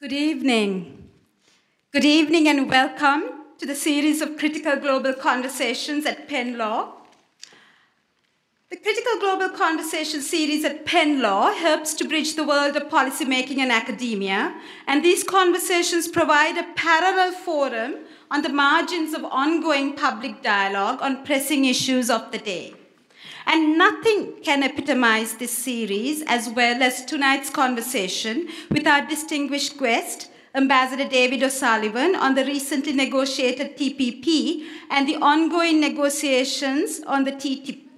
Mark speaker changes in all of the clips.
Speaker 1: Good evening. Good evening and welcome to the series of critical global conversations at Penn Law. The Critical Global Conversation series at Penn Law helps to bridge the world of policymaking and academia, and these conversations provide a parallel forum on the margins of ongoing public dialogue on pressing issues of the day. And nothing can epitomize this series as well as tonight's conversation with our distinguished guest, Ambassador David O'Sullivan, on the recently negotiated TPP and the ongoing negotiations on the TTIP.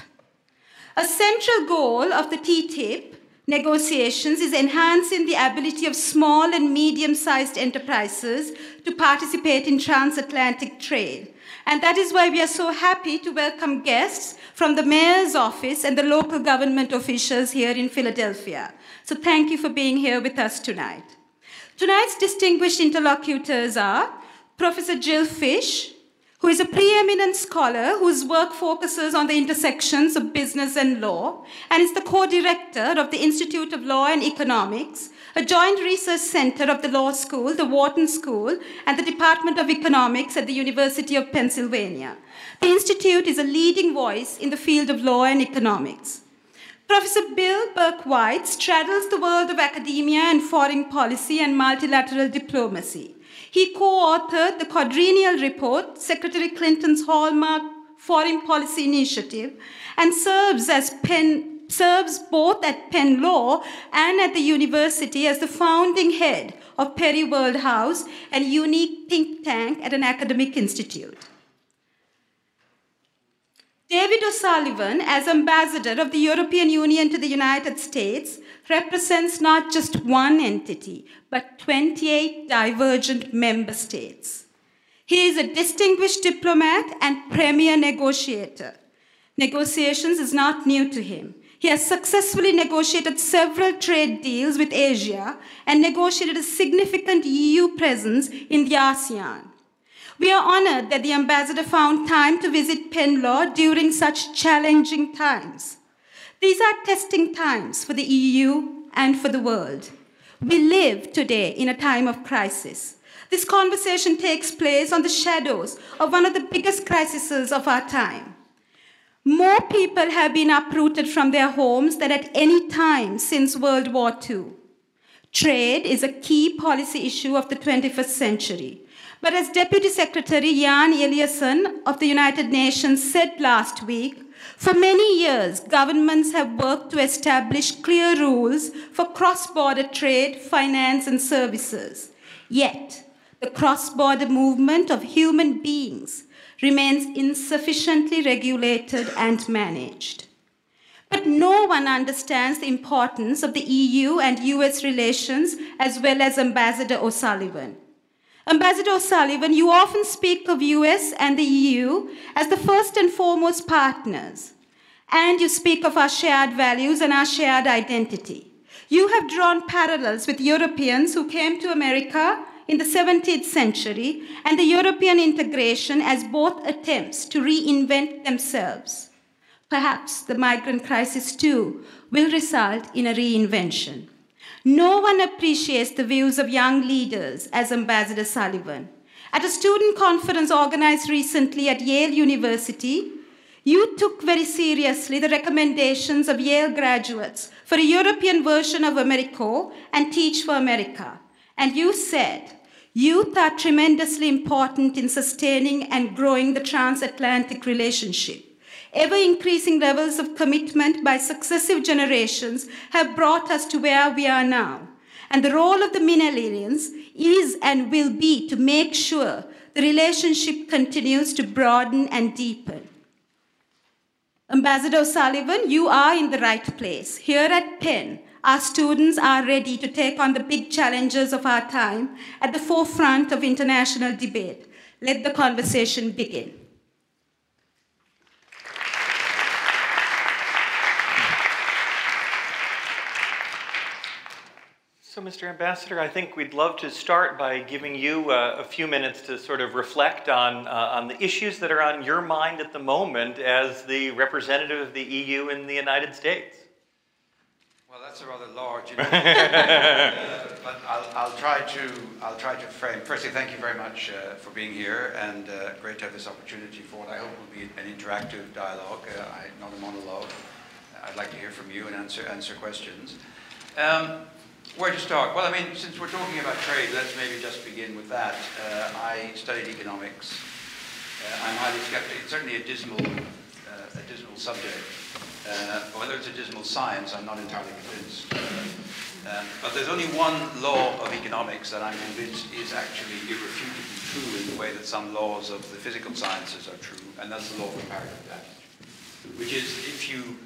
Speaker 1: A central goal of the TTIP negotiations is enhancing the ability of small and medium sized enterprises to participate in transatlantic trade. And that is why we are so happy to welcome guests from the mayor's office and the local government officials here in Philadelphia. So thank you for being here with us tonight. Tonight's distinguished interlocutors are Professor Jill Fisch, who is a preeminent scholar whose work focuses on the intersections of business and law, and is the co director of the Institute of Law and Economics, a joint research center of the Law School, the Wharton School, and the Department of Economics at the University of Pennsylvania. The Institute is a leading voice in the field of law and economics. Professor Bill Burke White straddles the world of academia and foreign policy and multilateral diplomacy. He co authored the quadrennial report, Secretary Clinton's Hallmark Foreign Policy Initiative, and serves as Penn serves both at Penn Law and at the university as the founding head of Perry World House, a unique think tank at an academic institute. David O'Sullivan, as ambassador of the European Union to the United States, represents not just one entity, but 28 divergent member states. He is a distinguished diplomat and premier negotiator. Negotiations is not new to him. He has successfully negotiated several trade deals with Asia and negotiated a significant EU presence in the ASEAN. We are honored that the ambassador found time to visit Penn Law during such challenging times. These are testing times for the EU and for the world. We live today in a time of crisis. This conversation takes place on the shadows of one of the biggest crises of our time. More people have been uprooted from their homes than at any time since World War II. Trade is a key policy issue of the 21st century. But as Deputy Secretary Jan Eliasson of the United Nations said last week, for many years, governments have worked to establish clear rules for cross border trade, finance, and services. Yet, the cross border movement of human beings remains insufficiently regulated and managed. But no one understands the importance of the EU and US relations as well as Ambassador O'Sullivan. Ambassador O'Sullivan, you often speak of US and the EU as the first and foremost partners, and you speak of our shared values and our shared identity. You have drawn parallels with Europeans who came to America in the 17th century and the European integration as both attempts to reinvent themselves. Perhaps the migrant crisis too will result in a reinvention. No one appreciates the views of young leaders as Ambassador Sullivan. At a student conference organized recently at Yale University, you took very seriously the recommendations of Yale graduates for a European version of AmeriCorps and Teach for America. And you said, youth are tremendously important in sustaining and growing the transatlantic relationship. Ever increasing levels of commitment by successive generations have brought us to where we are now. And the role of the millennials is and will be to make sure the relationship continues to broaden and deepen. Ambassador Sullivan, you are in the right place. Here at Penn, our students are ready to take on the big challenges of our time at the forefront of international debate. Let the conversation begin.
Speaker 2: So, Mr. Ambassador, I think we'd love to start by giving you uh, a few minutes to sort of reflect on, uh, on the issues that are on your mind at the moment as the representative of the EU in the United States.
Speaker 3: That's a rather large. uh, but I'll, I'll, try to I'll try to frame. Firstly, thank you very much uh, for being here, and uh, great to have this opportunity for what I hope will be an interactive dialogue, uh, I, not a monologue. I'd like to hear from you and answer answer questions. Um, where to start? Well, I mean, since we're talking about trade, let's maybe just begin with that. Uh, I studied economics. Uh, I'm highly skeptical. It's certainly a dismal, a dismal subject. Uh, whether it's a dismal science, I'm not entirely convinced. Um, but there's only one law of economics that I'm convinced is actually irrefutably true in the way that some laws of the physical sciences are true, and that's the law of comparative advantage. Which is if you,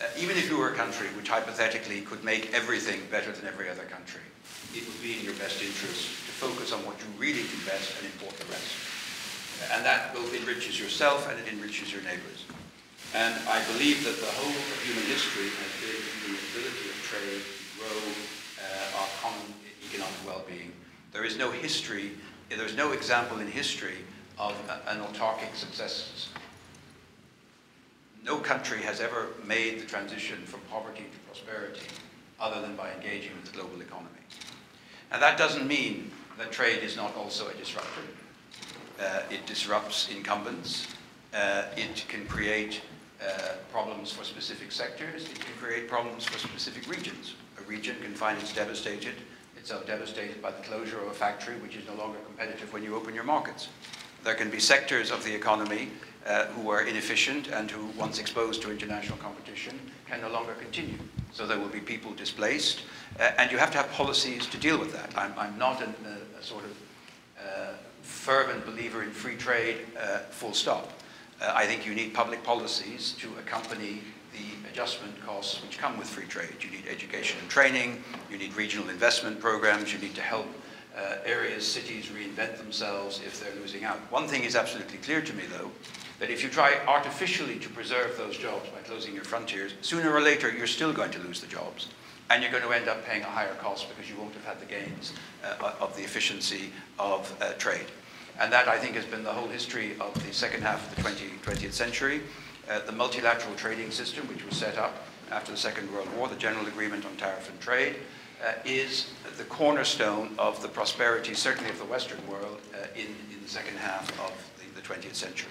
Speaker 3: uh, even if you were a country which hypothetically could make everything better than every other country, it would be in your best interest to focus on what you really do best and import the rest. And that both enriches yourself and it enriches your neighbors. And I believe that the whole of human history has been the ability of trade to grow uh, our common economic well-being. There is no history, there's no example in history of an autarkic success. No country has ever made the transition from poverty to prosperity other than by engaging with the global economy. And that doesn't mean that trade is not also a disruptor. Uh, it disrupts incumbents. Uh, it can create uh, problems for specific sectors, it can create problems for specific regions. A region can find it's devastated, itself devastated by the closure of a factory which is no longer competitive when you open your markets. There can be sectors of the economy uh, who are inefficient and who, once exposed to international competition, can no longer continue. So there will be people displaced, uh, and you have to have policies to deal with that. I'm, I'm not an, a, a, sort of uh, fervent believer in free trade, uh, full stop. Uh, I think you need public policies to accompany the adjustment costs which come with free trade. You need education and training, you need regional investment programs, you need to help uh, areas, cities reinvent themselves if they're losing out. One thing is absolutely clear to me, though, that if you try artificially to preserve those jobs by closing your frontiers, sooner or later you're still going to lose the jobs. And you're going to end up paying a higher cost because you won't have had the gains uh, of the efficiency of uh, trade. And that, I think, has been the whole history of the second half of the 20, 20th century. Uh, the multilateral trading system, which was set up after the Second World War, the General Agreement on Tariff and Trade, uh, is the cornerstone of the prosperity, certainly of the Western world, uh, in, in, the second half of the, the 20th century.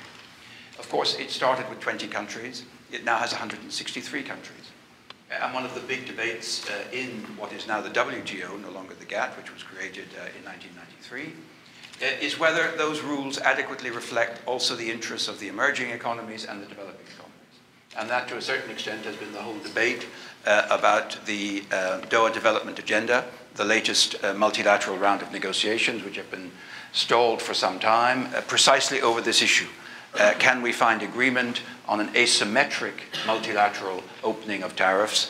Speaker 3: Of course, it started with 20 countries. It now has 163 countries. And one of the big debates uh, in what is now the WTO, no longer the GATT, which was created uh, in 1993, uh, is whether those rules adequately reflect also the interests of the emerging economies and the developing economies. And that, to a certain extent, has been the whole debate uh, about the uh, Doha Development Agenda, the latest uh, multilateral round of negotiations, which have been stalled for some time, uh, precisely over this issue. Uh, can we find agreement on an asymmetric multilateral opening of tariffs,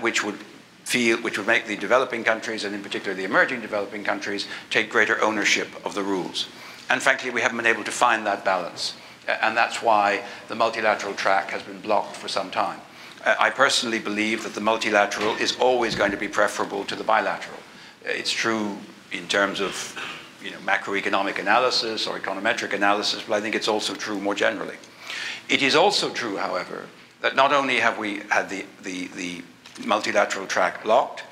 Speaker 3: which would feel, which would make the developing countries, and in particular the emerging developing countries, take greater ownership of the rules. And frankly, we haven't been able to find that balance. And that's why the multilateral track has been blocked for some time. I personally believe that the multilateral is always going to be preferable to the bilateral. It's true in terms of you know, macroeconomic analysis or econometric analysis, but I think it's also true more generally. It is also true, however, that not only have we had the, the, the multilateral track blocked.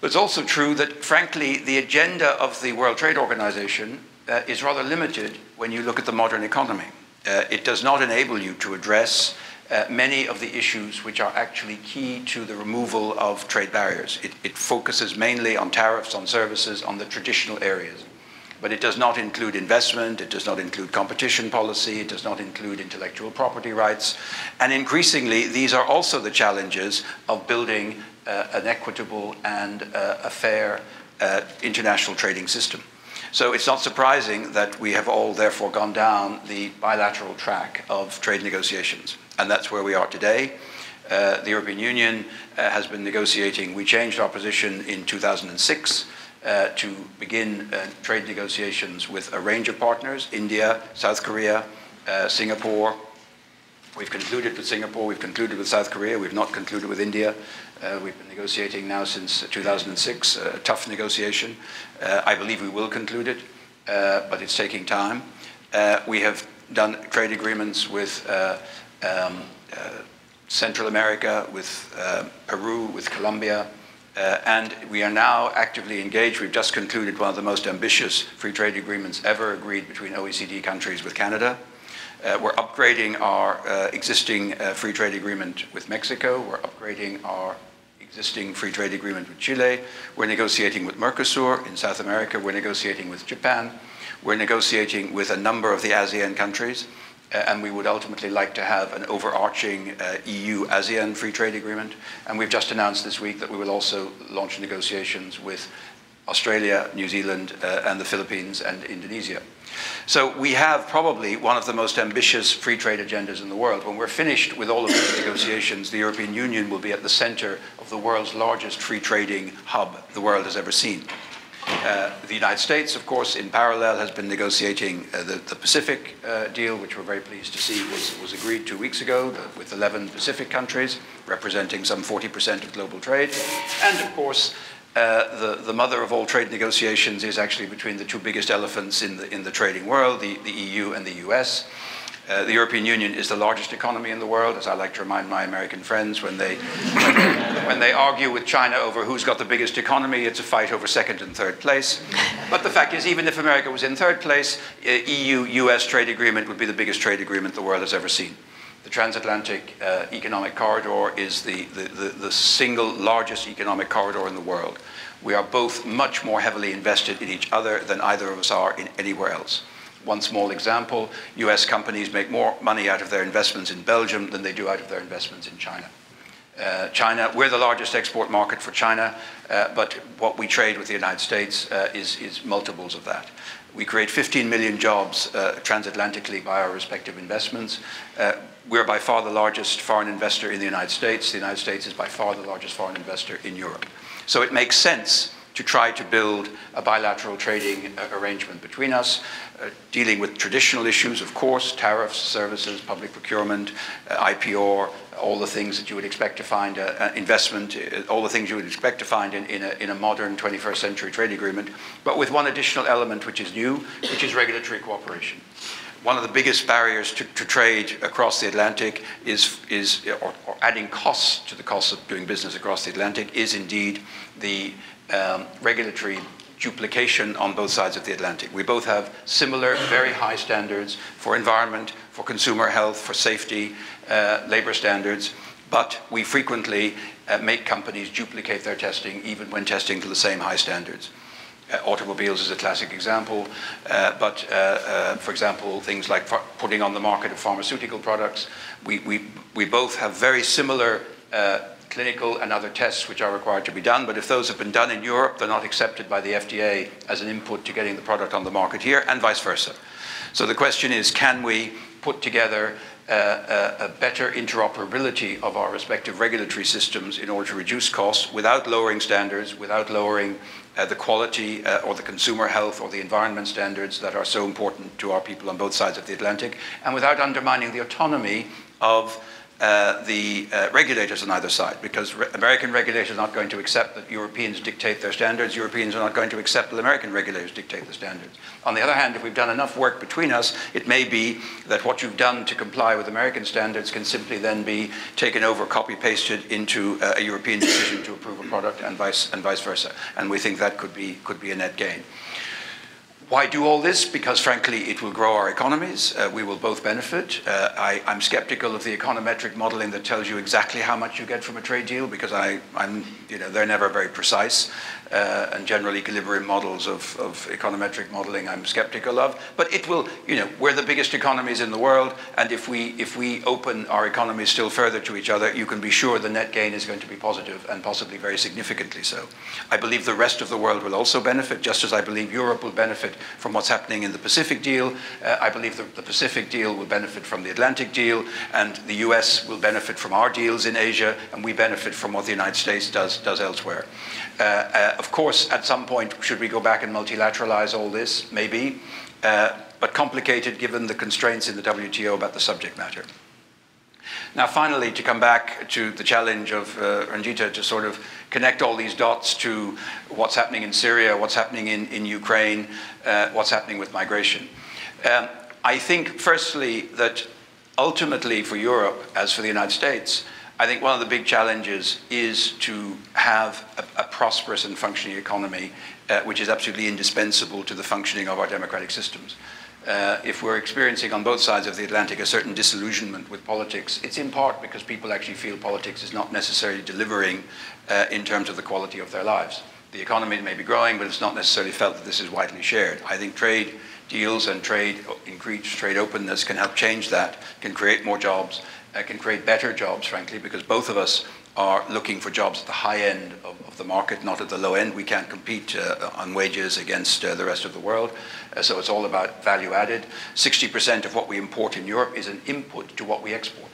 Speaker 3: But it's also true that, frankly, the agenda of the World Trade Organization uh, is rather limited when you look at the modern economy. Uh, it does not enable you to address uh, many of the issues which are actually key to the removal of trade barriers. It, it, focuses mainly on tariffs, on services, on the traditional areas. But it does not include investment, it does not include competition policy, it does not include intellectual property rights. And increasingly, these are also the challenges of building uh, an equitable and uh, a fair uh, international trading system. So it's not surprising that we have all therefore gone down the bilateral track of trade negotiations. And that's where we are today. Uh, the European Union uh, has been negotiating. We changed our position in 2006 uh, to begin uh, trade negotiations with a range of partners India, South Korea, uh, Singapore. We've concluded with Singapore, we've concluded with South Korea, we've not concluded with India. Uh, we've been negotiating now since 2006, a tough negotiation. Uh, I believe we will conclude it, but it's taking time. we have done trade agreements with um, Central America, with uh, Peru, with Colombia, uh, and we are now actively engaged. We've just concluded one of the most ambitious free trade agreements ever agreed between OECD countries with Canada. Uh, we're upgrading our uh, existing uh, free trade agreement with Mexico. We're upgrading our existing free trade agreement with Chile. We're negotiating with Mercosur in South America. We're negotiating with Japan. We're negotiating with a number of the ASEAN countries. Uh, and we would ultimately like to have an overarching uh, EU ASEAN free trade agreement. And we've just announced this week that we will also launch negotiations with Australia, New Zealand, uh, and the Philippines and Indonesia. So we have probably one of the most ambitious free trade agendas in the world. When we're finished with all of these negotiations, the European Union will be at the center of the world's largest free trading hub the world has ever seen. Uh, the United States, of course, in parallel, has been negotiating uh, the, the, Pacific uh, deal, which we're very pleased to see was, was agreed two weeks ago with 11 Pacific countries, representing some 40% of global trade. And, of course, uh, the, the, mother of all trade negotiations is actually between the two biggest elephants in the, in the trading world, the, the EU and the US. Uh, the European Union is the largest economy in the world, as I like to remind my American friends when they, when they argue with China over who's got the biggest economy, it's a fight over second and third place. But the fact is, even if America was in third place, uh, EU US trade agreement would be the biggest trade agreement the world has ever seen. The transatlantic uh, economic corridor is the, the, the, the, single largest economic corridor in the world. We are both much more heavily invested in each other than either of us are in anywhere else. One small example, US companies make more money out of their investments in Belgium than they do out of their investments in China. Uh, China, we're the largest export market for China, uh, but what we trade with the United States uh, is, is multiples of that. We create 15 million jobs uh, transatlantically by our respective investments. Uh, we're by far the largest foreign investor in the United States. The United States is by far the largest foreign investor in Europe. So it makes sense to try to build a bilateral trading uh, arrangement between us, uh, dealing with traditional issues, of course, tariffs, services, public procurement, uh, IPR, all the things that you would expect to find, uh, uh, investment, uh, all the things you would expect to find in, in, a, in a modern 21st century trade agreement, but with one additional element which is new, which is regulatory cooperation. One of the biggest barriers to, to trade across the Atlantic is, is or, or, adding costs to the cost of doing business across the Atlantic is indeed the um, regulatory duplication on both sides of the Atlantic. We both have similar, very high standards for environment, for consumer health, for safety, uh, labor standards, but we frequently uh, make companies duplicate their testing even when testing to the same high standards. Uh, automobiles is a classic example, uh, but uh, uh, for example, things like putting on the market of pharmaceutical products, we, we, we both have very similar clinical and other tests which are required to be done, but if those have been done in Europe, they're not accepted by the FDA as an input to getting the product on the market here, and vice versa. So the question is, can we put together a, a, better interoperability of our respective regulatory systems in order to reduce costs without lowering standards, without lowering uh, the quality uh, or the consumer health or the environment standards that are so important to our people on both sides of the Atlantic, and without undermining the autonomy of uh, the uh, regulators on either side, because re American regulators are not going to accept that Europeans dictate their standards. Europeans are not going to accept that American regulators dictate the standards. On the other hand, if we've done enough work between us, it may be that what you've done to comply with American standards can simply then be taken over, copy-pasted into uh, a European decision to approve a product, and vice, and vice versa. And we think that could be, could be a net gain. Why do all this? Because frankly, it will grow our economies. Uh, we will both benefit. Uh, I, am skeptical of the econometric modeling that tells you exactly how much you get from a trade deal because I, am you know, they're never very precise uh, and general equilibrium models of, of, econometric modeling I'm skeptical of. But it will, you know, we're the biggest economies in the world, and if we, if we open our economies still further to each other, you can be sure the net gain is going to be positive and possibly very significantly so. I believe the rest of the world will also benefit, just as I believe Europe will benefit from what's happening in the Pacific deal. Uh, I believe the, the Pacific deal will benefit from the Atlantic deal, and the US will benefit from our deals in Asia, and we benefit from what the United States does, does elsewhere. Uh, uh, of course, at some point, should we go back and multilateralize all this? Maybe, uh, but complicated given the constraints in the WTO about the subject matter. Now, finally, to come back to the challenge of uh, Ranjita to sort of connect all these dots to what's happening in Syria, what's happening in, in Ukraine, uh, what's happening with migration. Um, I think, firstly, that ultimately for Europe, as for the United States, I think one of the big challenges is to have a, a prosperous and functioning economy, uh, which is absolutely indispensable to the functioning of our democratic systems. Uh, if we're experiencing on both sides of the Atlantic a certain disillusionment with politics, it's in part because people actually feel politics is not necessarily delivering uh, in terms of the quality of their lives. The economy may be growing, but it's not necessarily felt that this is widely shared. I think trade deals and trade, increased trade openness can help change that, can create more jobs, uh, can create better jobs, frankly, because both of us are looking for jobs at the high end of, of the market, not at the low end. We can't compete uh, on wages against uh, the rest of the world. Uh, so it's all about value added. 60% of what we import in Europe is an input to what we export.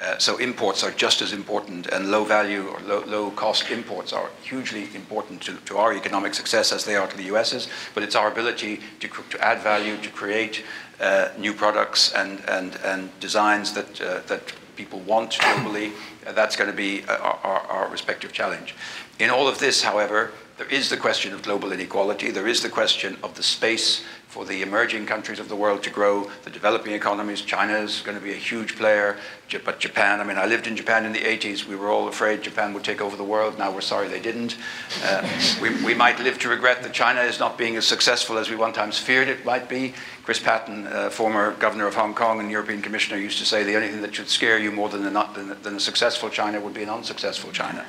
Speaker 3: Uh, so imports are just as important, and low value or low, low cost imports are hugely important to, to, our economic success as they are to the US's. But it's our ability to, to add value, to create uh, new products and, and, and designs that, uh, that people want globally. Uh, that's going to be uh, our, our, our respective challenge. In all of this, however, there is the question of global inequality. There is the question of the space for the emerging countries of the world to grow, the developing economies. China is going to be a huge player, but Japan, I mean, I lived in Japan in the 80s. We were all afraid Japan would take over the world. Now we're sorry they didn't. Uh, we, we might live to regret that China is not being as successful as we one times feared it might be. Chris Patten, uh, former governor of Hong Kong and European commissioner, used to say the only thing that should scare you more than not, than, than a successful China would be an unsuccessful China.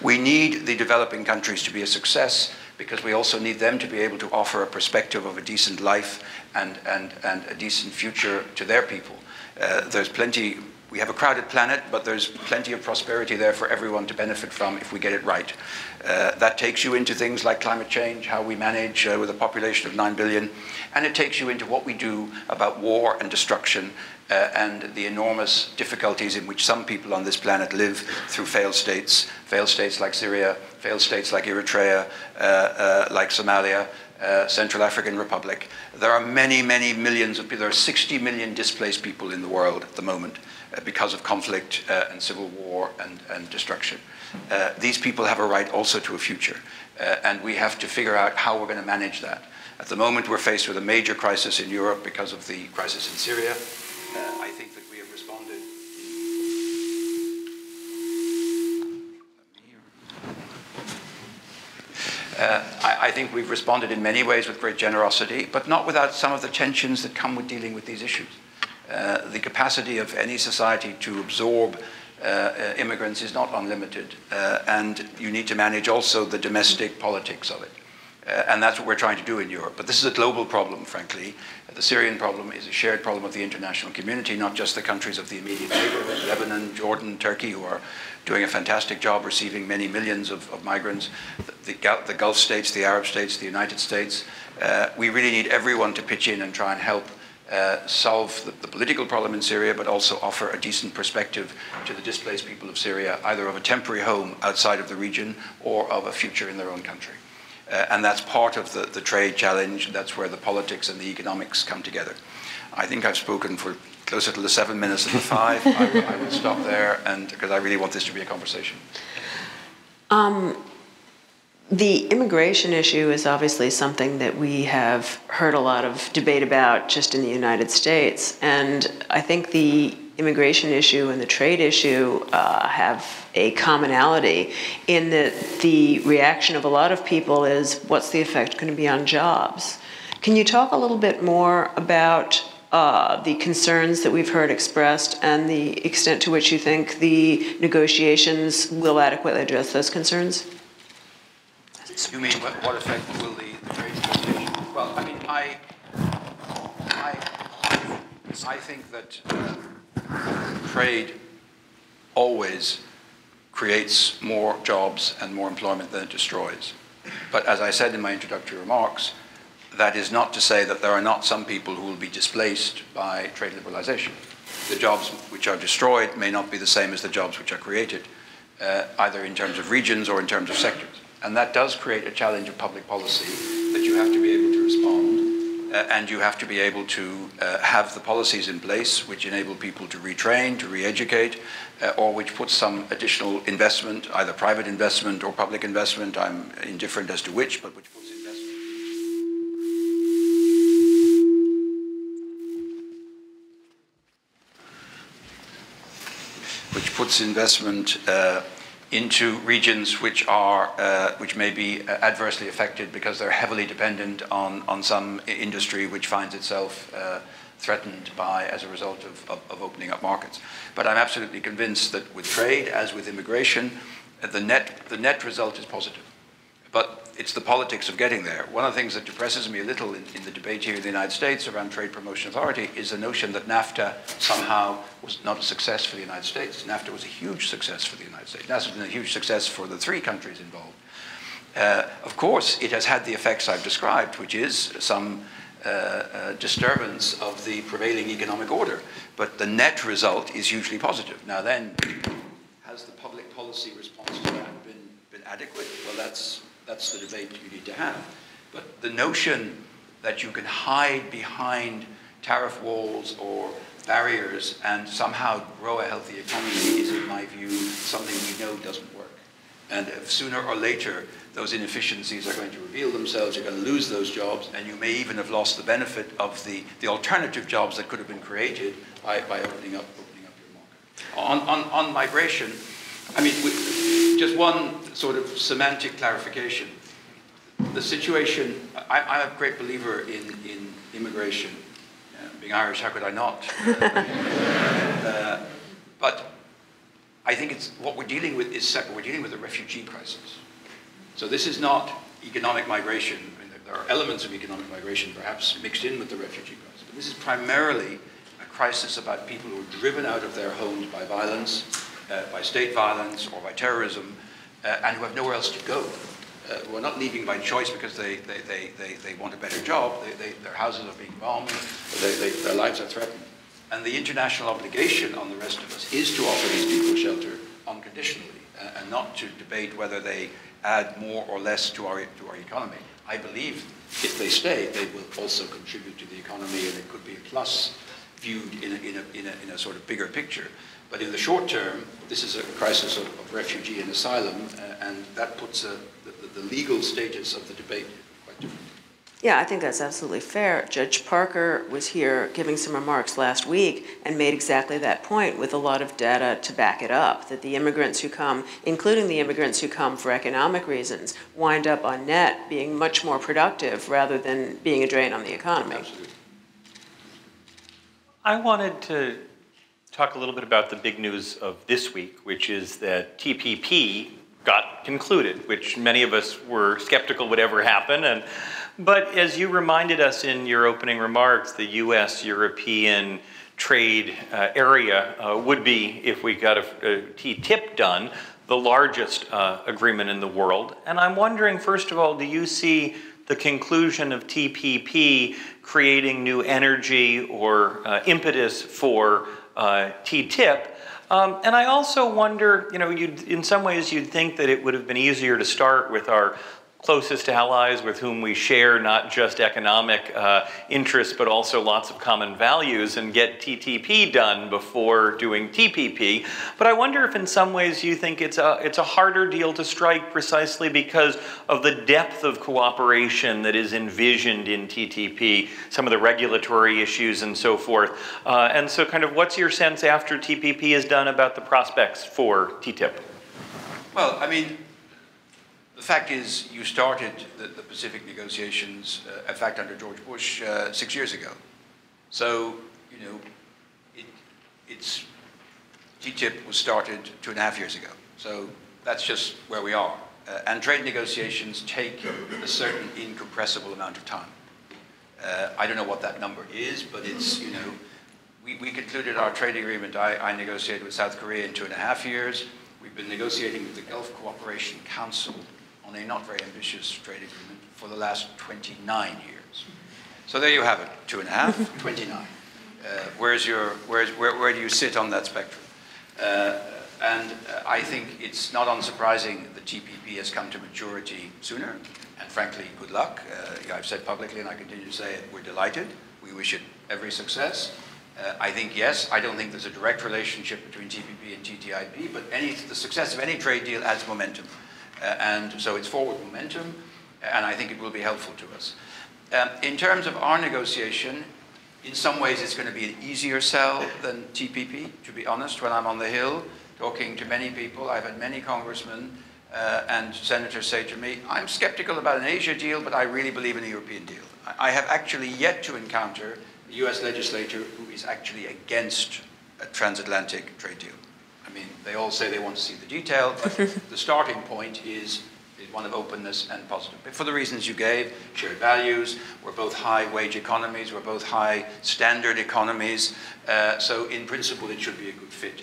Speaker 3: We need the developing countries to be a success because we also need them to be able to offer a perspective of a decent life and, and, and a decent future to their people. Uh, there's plenty, we have a crowded planet, but there's plenty of prosperity there for everyone to benefit from if we get it right. Uh, that takes you into things like climate change, how we manage uh, with a population of 9 billion, and it takes you into what we do about war and destruction uh, and the enormous difficulties in which some people on this planet live through failed states, failed states like Syria, failed states like Eritrea, uh, uh, like Somalia, uh, Central African Republic. There are many, many millions of people. There are 60 million displaced people in the world at the moment because of conflict and civil war and, and destruction. these people have a right also to a future, and we have to figure out how we're going to manage that. At the moment, we're faced with a major crisis in Europe because of the crisis in Syria. Uh, I think that we have responded. Uh, I, I, think we've responded in many ways with great generosity, but not without some of the tensions that come with dealing with these issues. Uh, the capacity of any society to absorb uh, uh immigrants is not unlimited, uh, and you need to manage also the domestic politics of it. And that's what we're trying to do in Europe. But this is a global problem, frankly. The Syrian problem is a shared problem of the international community, not just the countries of the immediate neighborhood, Lebanon, Jordan, Turkey, who are doing a fantastic job receiving many millions of, of migrants, the, the, Gulf states, the Arab states, the United States. Uh, we really need everyone to pitch in and try and help uh, solve the, the, political problem in Syria, but also offer a decent perspective to the displaced people of Syria, either of a temporary home outside of the region or of a future in their own country. Uh, and that's part of the, the trade challenge. That's where the politics and the economics come together. I think I've spoken for closer to the seven minutes than the five. I, I will stop there, and because I really want this to be a conversation.
Speaker 4: Um, the immigration issue is obviously something that we have heard a lot of debate about just in the United States, and I think the immigration issue and the trade issue uh, have a commonality in that the reaction of a lot of people is what's the effect going to be on jobs? Can you talk a little bit more about uh, the concerns that we've heard expressed and the extent to which you think the negotiations will adequately address those concerns?
Speaker 3: You mean what, what effect will the, the trade negotiations? Well, I mean, I, I, I think that. Uh, trade always creates more jobs and more employment than it destroys. But as I said in my introductory remarks, that is not to say that there are not some people who will be displaced by trade liberalization. The jobs which are destroyed may not be the same as the jobs which are created, uh, either in terms of regions or in terms of sectors. And that does create a challenge of public policy that you have to be able to respond uh, and you have to be able to uh, have the policies in place which enable people to retrain, to re-educate, uh, or which put some additional investment, either private investment or public investment, I'm indifferent as to which, but which puts investment. Which puts investment uh, into regions which are uh, which may be uh, adversely affected because they're heavily dependent on on some industry which finds itself uh, threatened by as a result of, of, of, opening up markets. But I'm absolutely convinced that with trade, as with immigration, the net the net result is positive. But it's the politics of getting there. One of the things that depresses me a little in, in, the debate here in the United States around Trade Promotion Authority is the notion that NAFTA somehow was not a success for the United States. NAFTA was a huge success for the United States. NAFTA has been a huge success for the three countries involved. Uh, of course, it has had the effects I've described, which is some uh, uh, disturbance of the prevailing economic order. But the net result is hugely positive. Now, then, has the public policy response to that been, been adequate? Well, that's that's the debate you need to have. But the notion that you can hide behind tariff walls or barriers and somehow grow a healthy economy is, in my view, something we know doesn't work. And sooner or later those inefficiencies are going to reveal themselves, you're going to lose those jobs, and you may even have lost the benefit of the, the alternative jobs that could have been created by, by opening, up, opening up your market. On, on, on migration, I mean, just one sort of semantic clarification. The situation, I, am a great believer in, in immigration. Uh, being Irish, how could I not? uh, but I think it's, what we're dealing with is separate. We're dealing with a refugee crisis. So this is not economic migration. I mean, there are elements of economic migration perhaps mixed in with the refugee crisis. But this is primarily a crisis about people who are driven out of their homes by violence, uh, by state violence or by terrorism, and who have nowhere else to go. Uh, who are not leaving by choice because they, they, they, they, they want a better job, they, their houses are being bombed, their lives are threatened. And the international obligation on the rest of us is to offer these people shelter unconditionally uh, and not to debate whether they add more or less to our, to our economy. I believe if they stay, they will also contribute to the economy and it could be a plus viewed in a, in a, in a, in a sort of bigger picture. But in the short term, this is a crisis of, of refugee and asylum, uh, and that puts uh, the, the, legal status of the debate quite different.
Speaker 4: Yeah, I think that's absolutely fair. Judge Parker was here giving some remarks last week and made exactly that point with a lot of data to back it up that the immigrants who come, including the immigrants who come for economic reasons, wind up on net being much more productive rather than being a drain on the economy.
Speaker 3: Absolutely.
Speaker 2: I wanted to talk a little bit about the big news of this week, which is that TPP got concluded, which many of us were skeptical would ever happen. And, but as you reminded us in your opening remarks, the US European trade uh, area uh, would be, if we got a, a TTIP done, the largest uh, agreement in the world. And I'm wondering, first of all, do you see the conclusion of TPP creating new energy or uh, impetus for uh, TTIP. Um, and I also wonder, you know, in some ways you'd think that it would have been easier to start with our closest allies with whom we share not just economic uh, interests but also lots of common values and get TTP done before doing TPP. But I wonder if in some ways you think it's a, it's a harder deal to strike precisely because of the depth of cooperation that is envisioned in TTP, some of the regulatory issues and so forth. Uh, and so kind of what's your sense after TPP is done about the prospects for TTIP?
Speaker 3: Well, I mean, the fact is, you started the, the Pacific negotiations, uh, in fact, under George Bush uh, six years ago. So, you know, it, it's TTIP was started two and a half years ago. So that's just where we are. Uh, and trade negotiations take a certain incompressible amount of time. Uh, I don't know what that number is, but it's, you know, we, we concluded our trade agreement. I, I negotiated with South Korea in two and a half years. We've been negotiating with the Gulf Cooperation Council on a not very ambitious trade agreement for the last 29 years. So there you have it, two and a half, 29. Uh, where's your, where's, where, where do you sit on that spectrum? Uh, and uh, I think it's not unsurprising that TPP has come to maturity sooner. And frankly, good luck. Uh, I've said publicly, and I continue to say it, we're delighted. We wish it every success. Uh, I think yes. I don't think there's a direct relationship between TPP and TTIP, but any, the success of any trade deal adds momentum. Uh, and so it's forward momentum, and I think it will be helpful to us. Um, in terms of our negotiation, In some ways, it's going to be an easier sell than TPP, to be honest. When I'm on the Hill talking to many people, I've had many congressmen uh, and senators say to me, I'm skeptical about an Asia deal, but I really believe in a European deal. I have actually yet to encounter a US legislator who is actually against a transatlantic trade deal. I mean, they all say they want to see the detail, but the starting point is, is one of openness and positive. For the reasons you gave, shared values, we're both high wage economies, we're both high standard economies, uh, so in principle it should be a good fit.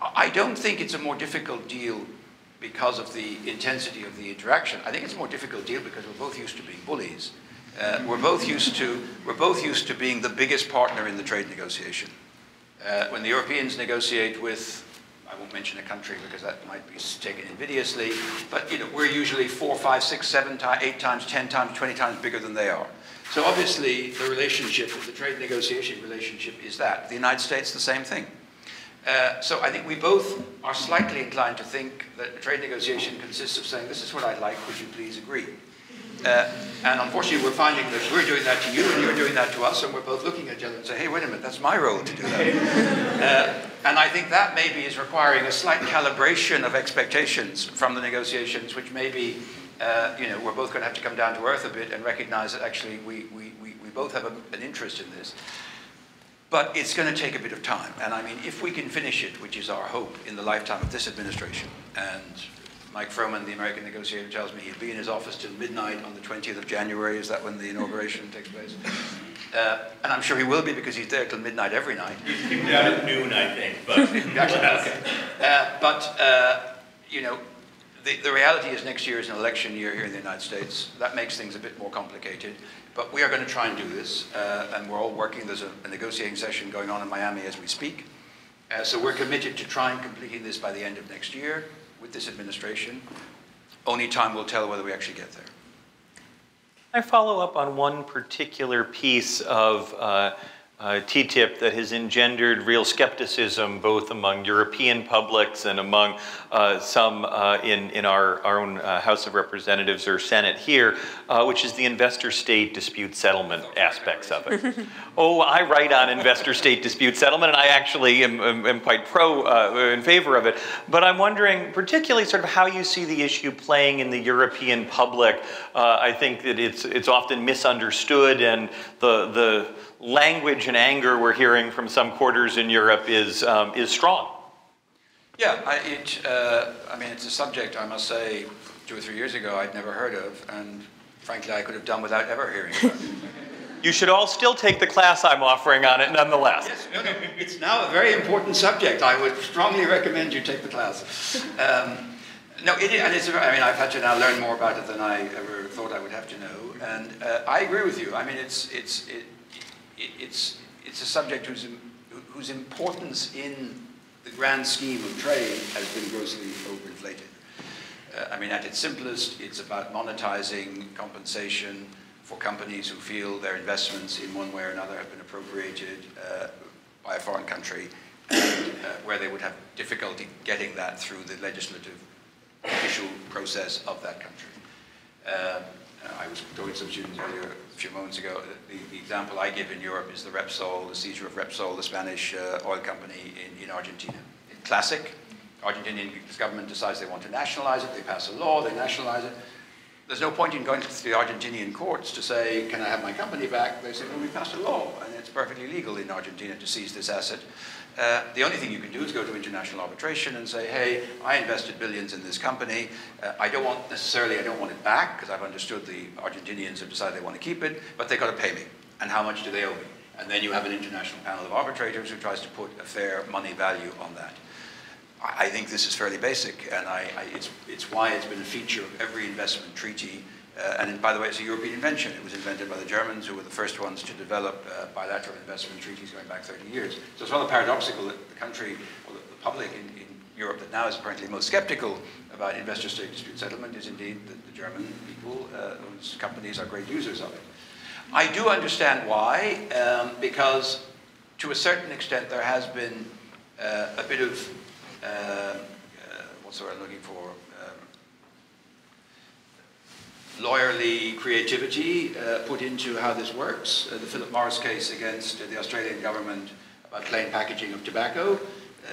Speaker 3: I don't think it's a more difficult deal because of the intensity of the interaction. I think it's a more difficult deal because we're both used to being bullies. Uh, we're both used to we're both used to being the biggest partner in the trade negotiation. Uh, when the Europeans negotiate with, I won't mention a country because that might be taken invidiously, but you know we're usually four, five, six, seven, eight times, ten times, twenty times bigger than they are. So obviously the relationship, the trade negotiation relationship, is that. The United States, the same thing. Uh, so I think we both are slightly inclined to think that trade negotiation consists of saying, this is what I'd like, would you please agree? Uh, and unfortunately, we're finding that we're doing that to you and you're doing that to us, and we're both looking at each other and say, hey, wait a minute, that's my role to do that. uh, and I think that maybe is requiring a slight calibration of expectations from the negotiations, which maybe, uh, you know, we're both going to have to come down to earth a bit and recognize that actually we, we, we, we both have a, an interest in this. But it's going to take a bit of time. And I mean, if we can finish it, which is our hope in the lifetime of this administration, and Mike Froman, the American negotiator, tells me he'll be in his office till midnight on the 20th of January. Is that when the inauguration takes place? Uh, and I'm sure he will be because he's there till midnight every night.
Speaker 2: He's down at noon, I think. But
Speaker 3: exactly. Okay. Uh, but uh, you know, the, the reality is next year is an election year here in the United States. That makes things a bit more complicated. But we are going to try and do this, uh, and we're all working. There's a, a, negotiating session going on in Miami as we speak. Uh, so we're committed to try and completing this by the end of next year with this administration. Only time will tell whether we actually get there.
Speaker 2: I follow up on one particular piece of uh, uh, TTIP that has engendered real skepticism both among European publics and among uh, some uh, in, in our, our own uh, House of Representatives or Senate here, uh, which is the investor state dispute settlement aspects of it. oh, I write on investor state dispute settlement, and I actually am, am, am quite pro uh, in favor of it. But I'm wondering, particularly, sort of how you see the issue playing in the European public. I think that it's, it's often misunderstood, and the, the language and anger we're hearing from some quarters in Europe is, um, is strong.
Speaker 3: Yeah, I, it, uh, I mean, it's a subject, I must say, two or three years ago I'd never heard of, and frankly, I could have done without ever hearing about it.
Speaker 2: you should all still take the class I'm offering on it nonetheless.
Speaker 3: Yes, no, no, it's now a very important subject. I would strongly recommend you take the class. Um, no, it, and it's, I mean, I've had to now learn more about it than I ever thought I would have to know, and uh, I agree with you. I mean, it's, it's, it, it's, it's a subject whose, whose importance in the grand scheme of trade has been grossly overinflated. Uh, I mean, at its simplest, it's about monetizing compensation for companies who feel their investments in one way or another have been appropriated uh, by a foreign country, and uh, where they would have difficulty getting that through the legislative official process of that country. Um, I was talking to some students earlier few moments ago. The, the, example I give in Europe is the Repsol, the seizure of Repsol, the Spanish uh, oil company in, in Argentina. Classic. Argentinian government decides they want to nationalize it. They pass a law. They nationalize it. There's no point in going to the Argentinian courts to say, can I have my company back? They say, well, we passed a law, and it's perfectly legal in Argentina to seize this asset. Uh, the only thing you can do is go to international arbitration and say, hey, I invested billions in this company. Uh, I don't want necessarily, I don't want it back because I've understood the Argentinians have decided they want to keep it, but they've got to pay me. And how much do they owe me? And then you have an international panel of arbitrators who tries to put a fair money value on that. I, I think this is fairly basic, and I, I, it's, it's why it's been a feature of every investment treaty uh, and by the way, it's a European invention. It was invented by the Germans, who were the first ones to develop uh, bilateral investment treaties going back 30 years. So it's rather paradoxical that the country, or the, public in, in, Europe that now is apparently most skeptical about investor-state dispute settlement is indeed the, the German people, uh, whose companies are great users of it. I do understand why, um, because to a certain extent there has been uh, a bit of, uh, uh, what's the word I'm looking for, lawyerly creativity uh, put into how this works. Uh, the Philip Morris case against uh, the Australian government about plain packaging of tobacco uh,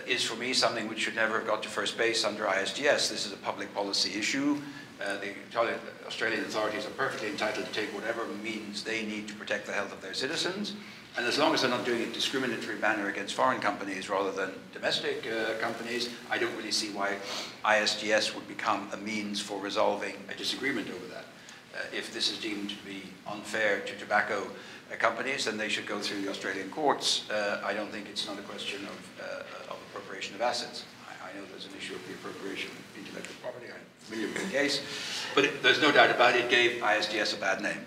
Speaker 3: is for me something which should never have got to first base under ISDS. This is a public policy issue. Uh, the Australian authorities are perfectly entitled to take whatever means they need to protect the health of their citizens. And as long as they're not doing it in a discriminatory manner against foreign companies rather than domestic uh, companies, I don't really see why ISDS would become a means for resolving a disagreement over that. Uh, if this is deemed to be unfair to tobacco uh, companies, then they should go through the Australian courts. Uh, I don't think it's not a question of, of appropriation of assets. I, I, know there's an issue of the appropriation of intellectual property. I'm familiar with the case. But it, there's no doubt about it, it gave ISDS a bad name.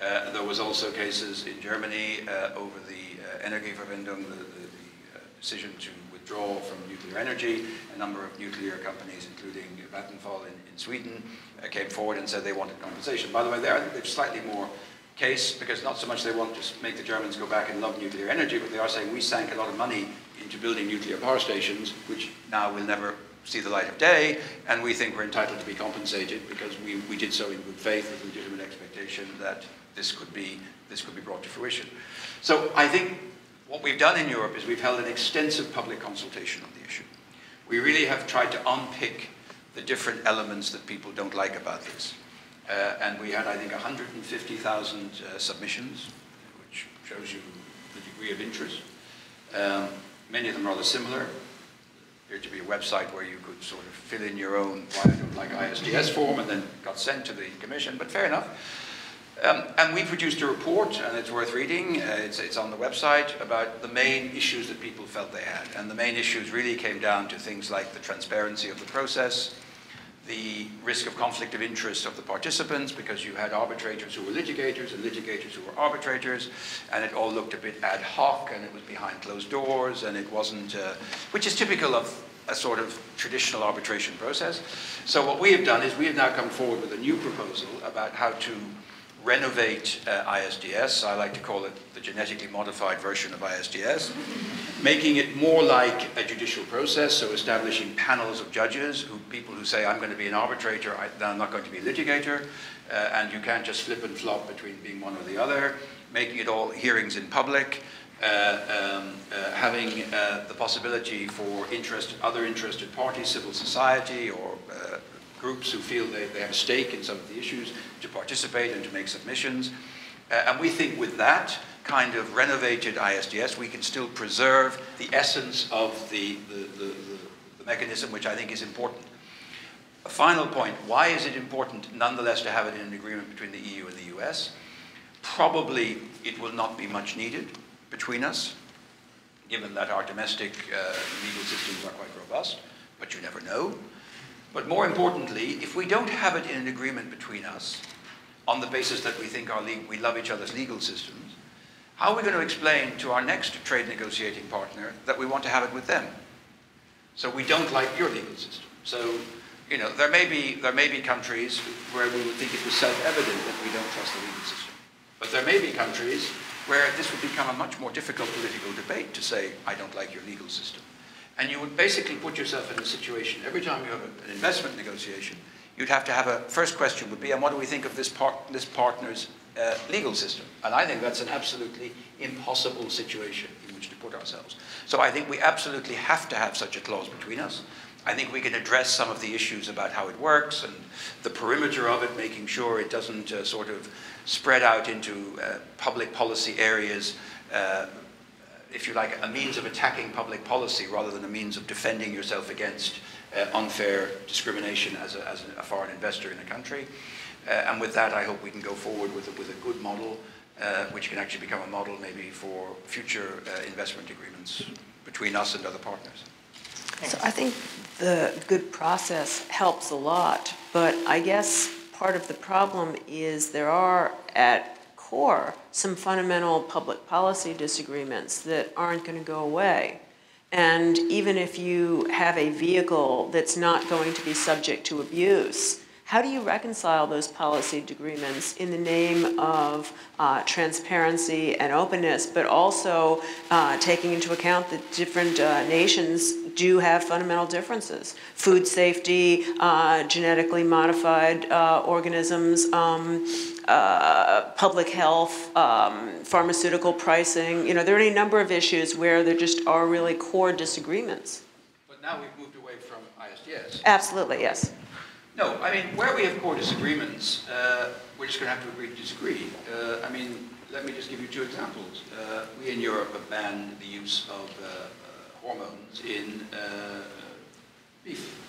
Speaker 3: Uh, there was also cases in Germany uh, over the uh, Energiewende, the, the, the decision to withdraw from nuclear energy. A number of nuclear companies, including Vattenfall in, in Sweden, uh, came forward and said they wanted compensation. By the way, they're, slightly more case because not so much they want to make the Germans go back and love nuclear energy, but they are saying we sank a lot of money into building nuclear power stations, which now will never see the light of day, and we think we're entitled to be compensated because we, we did so in good faith with legitimate expectation that this could be this could be brought to fruition. So I think what we've done in Europe is we've held an extensive public consultation on the issue. We really have tried to unpick the different elements that people don't like about this. Uh, and we had, I think, 150,000 uh, submissions, which shows you the degree of interest. Um, many of them rather similar. There to be a website where you could sort of fill in your own why I don't like ISDS form and then got sent to the commission, but fair enough. Um, and we produced a report, and it's worth reading, uh, it's, it's, on the website, about the main issues that people felt they had. And the main issues really came down to things like the transparency of the process, the risk of conflict of interest of the participants, because you had arbitrators who were litigators and litigators who were arbitrators, and it all looked a bit ad hoc, and it was behind closed doors, and it wasn't, uh, which is typical of a sort of traditional arbitration process. So what we have done is we have now come forward with a new proposal about how to renovate uh, ISDS. I like to call it the genetically modified version of ISDS, making it more like a judicial process, so establishing panels of judges, who people who say, I'm going to be an arbitrator, I, I'm not going to be a litigator, uh, and you can't just flip and flop between being one or the other, making it all hearings in public, uh, um, uh, having uh, the possibility for interest, other interested parties, civil society, or uh, groups who feel they, they have a stake in some of the issues to participate and to make submissions. Uh, and we think with that kind of renovated ISDS, we can still preserve the essence of the, the, the, the mechanism, which I think is important. A final point, why is it important nonetheless to have it in an agreement between the EU and the US? Probably it will not be much needed between us, given that our domestic uh, legal systems are quite robust, but you never know. But more importantly, if we don't have it in an agreement between us, on the basis that we think our we love each other's legal systems, how are we going to explain to our next trade negotiating partner that we want to have it with them? So we don't like your legal system. So, you know, there may be, there may be countries where we would think it was self-evident that we don't trust the legal system. But there may be countries where this would become a much more difficult political debate to say, I don't like your legal system. And you would basically put yourself in a situation, every time you have an investment negotiation, you'd have to have a first question would be, and what do we think of this, par this partner's uh, legal system? And I think that's an absolutely impossible situation in which to put ourselves. So I think we absolutely have to have such a clause between us. I think we can address some of the issues about how it works and the perimeter of it, making sure it doesn't uh, sort of spread out into uh, public policy areas uh, if you like, a means of attacking public policy rather than a means of defending yourself against uh, unfair discrimination as a, as a, foreign investor in a country. Uh, and with that, I hope we can go forward with a, with a good model, uh, which can actually become a model maybe for future uh, investment agreements between us and other partners.
Speaker 4: So I think the good process helps a lot, but I guess part of the problem is there are at core some fundamental public policy disagreements that aren't going to go away. And even if you have a vehicle that's not going to be subject to abuse, how do you reconcile those policy agreements in the name of uh, transparency and openness, but also uh, taking into account that different uh, nations do have fundamental differences. Food safety, uh, genetically modified uh, organisms, um, uh, public health, um, pharmaceutical pricing. You know, there are any number of issues where there just are really core disagreements.
Speaker 3: But now we've moved away from ISDS.
Speaker 4: Absolutely, yes.
Speaker 3: No, I mean, where we have core disagreements, uh, we're just going to have to agree to disagree. Uh, I mean, let me just give you two examples. Uh, we in Europe have banned the use of uh, hormones in uh, beef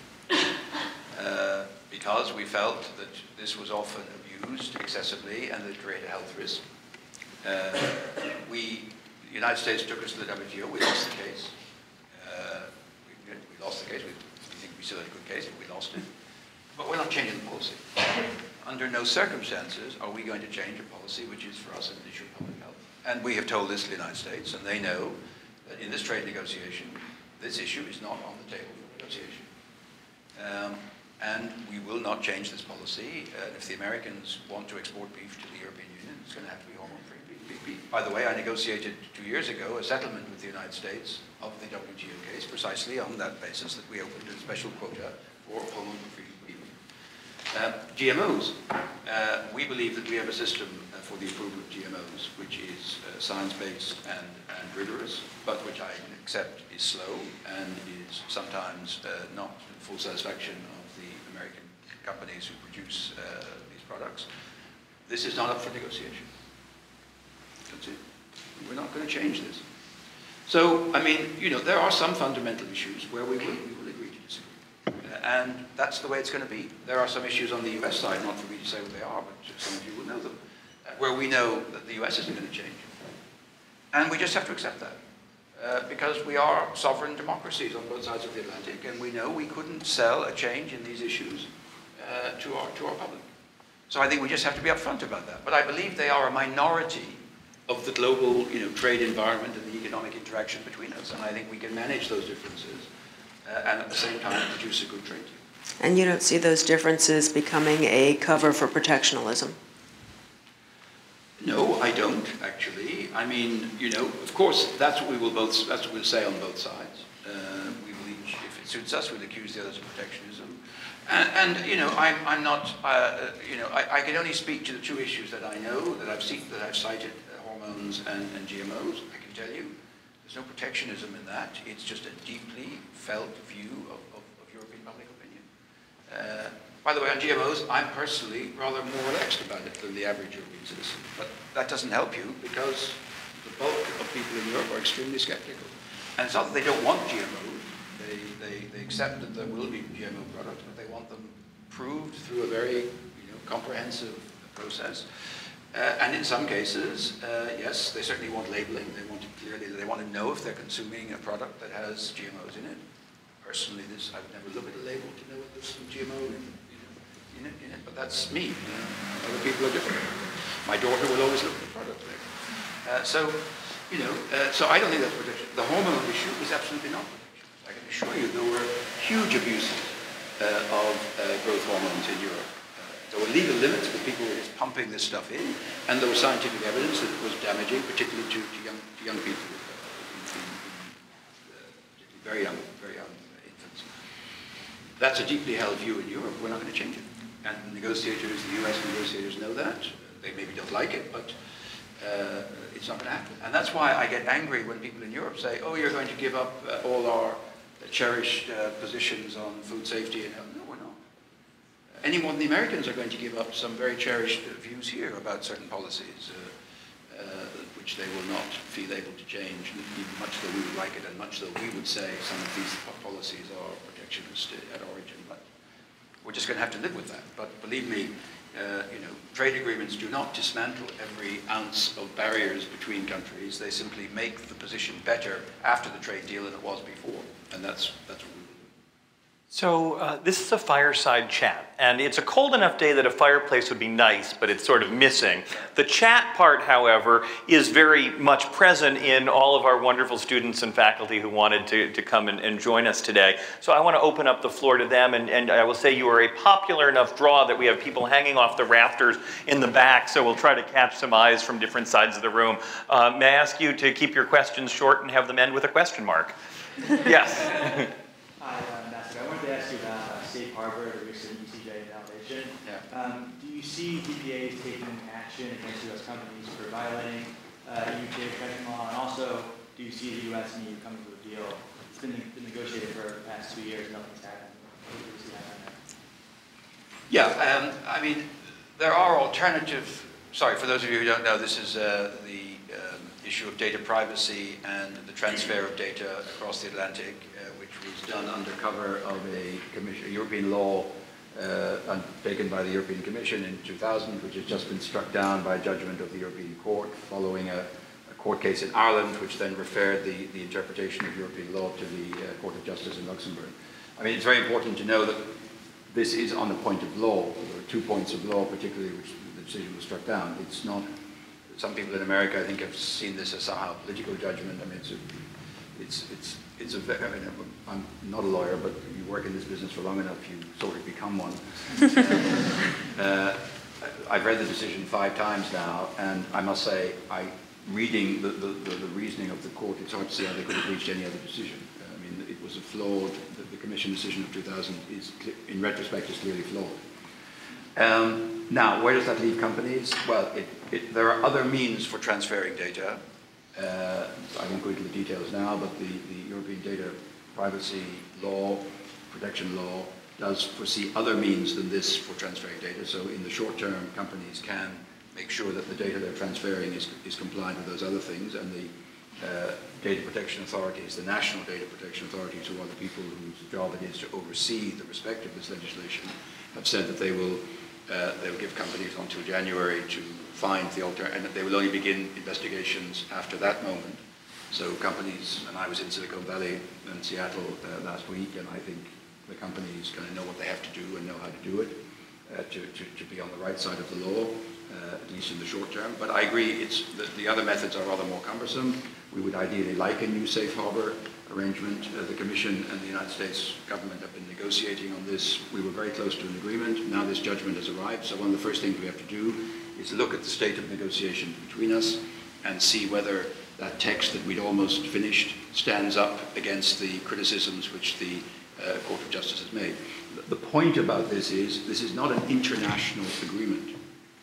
Speaker 3: because we felt that this was often abused excessively and created a health risk. we, the United States took us to the WTO. We lost the case. We, we, lost the case. We, we think we still had a good case, but we lost it. But we're not changing the policy. Under no circumstances are we going to change a policy which is for us an issue of public health. And we have told this to the United States, and they know that in this trade negotiation, this issue is not on the table for negotiation. Um, and we will not change this policy. Uh, if the Americans want to export beef to the European Union, it's going to have to be hormone-free beef, beef. By the way, I negotiated two years ago a settlement with the United States of the WTO case precisely on that basis that we opened a special quota for hormone-free uh, GMOs. Uh, we believe that we have a system uh, for the approval of GMOs which is uh, science-based and, and, rigorous, but which I accept is slow and is sometimes uh, not full satisfaction of the American companies who produce uh, these products. This is not up for negotiation. That's it. We're not going to change this. So, I mean, you know, there are some fundamental issues where we will, we will and that's the way it's going to be. There are some issues on the US side, not for me to say what they are, but some of you will know them, uh, where we know that the US isn't going to change. And we just have to accept that. Uh, because we are sovereign democracies on both sides of the Atlantic, and we know we couldn't sell a change in these issues uh, to, our, to our public. So I think we just have to be upfront about that. But I believe they are a minority of the global you know, trade environment and the economic interaction between us, and I think we can manage those differences uh, and at the same time produce a good trade deal.
Speaker 4: And you don't see those differences becoming a cover for protectionism?
Speaker 3: No, I don't actually. I mean, you know, of course, that's what we will both. That's what we'll say on both sides. Uh, we will each, if it suits us, we'll accuse the others of protectionism. And, and you know, I'm, I'm not. Uh, you know, I, I, can only speak to the two issues that I know that I've seen that I've cited: uh, hormones and, and GMOs. I can tell you, there's no protectionism in that. It's just a deeply felt view of, of, of European public opinion. Uh, by the way, on GMOs, I'm personally rather more relaxed about it than the average European citizen. But that doesn't help you because the bulk of people in Europe are extremely skeptical. And it's not that they don't want GMOs. They, they, they accept that there will be GMO products, but they want them proved through a very you know, comprehensive process. Uh, and in some cases, uh, yes, they certainly want labeling. They want to clearly, they want to know if they're consuming a product that has GMOs in it. Personally, this I would never look at a label to know if there's some GMO in, in, it, in it, but that's me. You know? Other people are different. My daughter will always look at the product label. Uh, so, you know, uh, so I don't think that's protection. The hormone issue is absolutely not protection. I can assure you there were huge abuses of uh, growth hormones in Europe. There were legal limits, but people were just pumping this stuff in, and there was scientific evidence that it was damaging, particularly to, to, young, to young people, uh, uh, very young, very young infants. That's a deeply held view in Europe. We're not going to change it. And negotiators, the US negotiators know that. They maybe don't like it, but uh, it's not going to happen. And that's why I get angry when people in Europe say, oh, you're going to give up uh, all our cherished uh, positions on food safety and health No, we're not. any more than the Americans are going to give up some very cherished views here about certain policies, uh, uh, which they will not feel able to change, much though we would like it, and much though we would say some of these policies are protectionist at origin. But we're just going to have to live with that. But believe me, uh, you know, trade agreements do not dismantle every ounce of barriers between countries. They simply make the position better after the trade deal than it was before. And that's, that's what we
Speaker 2: so uh, this is a fireside chat, and it's a cold enough day that a fireplace would be nice, but it's sort of missing. The chat part, however, is very much present in all of our wonderful students and faculty who wanted to, to come and, and join us today. So I want to open up the floor to them, and, and I will say you are a popular enough draw that we have people hanging off the rafters in the back, so we'll try to catch some eyes from different sides of the room. Uh, may I ask you to keep your questions short and have them end with a question mark? Yes.
Speaker 5: Hi, uh, Ambassador. I wanted to ask you about uh, Safe Harbor, the recent ECJ validation.
Speaker 3: Yeah.
Speaker 5: Um, do you see DPAs taking action against U.S. companies for violating uh, EU trade protection law? And also, do you see the U.S. and EU coming to a deal? It's been, been negotiated for the past two years, nothing's happened. What do you see happening there?
Speaker 3: Yeah, um, I mean, there are alternative, sorry, for those of you who don't know, this is uh, the issue of data privacy and the transfer of data across the Atlantic, uh, which was done under cover of a, European law uh, taken by the European Commission in 2000, which has just been struck down by a judgment of the European Court following a, a court case in Ireland, which then referred the, the interpretation of European law to the uh, Court of Justice in Luxembourg. I mean, it's very important to know that this is on a point of law. There are two points of law, particularly which the decision was struck down. It's not, some people in America, I think, have seen this as somehow political judgment. I mean, it's a, it's, it's, it's a I mean, I'm not a lawyer, but you work in this business for long enough, you sort of become one. uh, uh, I've read the decision five times now, and I must say, I, reading the, the, the, the reasoning of the court, it's hard to see how they could have reached any other decision. I mean, it was a flawed, the, the Commission decision of 2000 is, in retrospect, is clearly flawed. Um, now, where does that leave companies? Well, it, it, there are other means for transferring data. Uh, I won't go into the details now, but the, the European data privacy law, protection law, does foresee other means than this for transferring data. So in the short term, companies can make sure that the data they're transferring is, is compliant with those other things, and the uh, data protection authorities, the national data protection authorities, who are the people whose job it is to oversee the respect of this legislation, have said that they will uh, they will give companies until January to find the alter, and they will only begin investigations after that moment. So companies, and I was in Silicon Valley and Seattle uh, last week, and I think the companies kind of know what they have to do and know how to do it uh, to, to, to, be on the right side of the law, uh, at least in the short term. But I agree, it's the, the other methods are rather more cumbersome. We would ideally like a new safe harbor arrangement. Uh, the Commission and the United States government have been negotiating on this. We were very close to an agreement. Now this judgment has arrived. So one of the first things we have to do is look at the state of negotiation between us and see whether that text that we'd almost finished stands up against the criticisms which the uh, Court of Justice has made. The point about this is this is not an international agreement.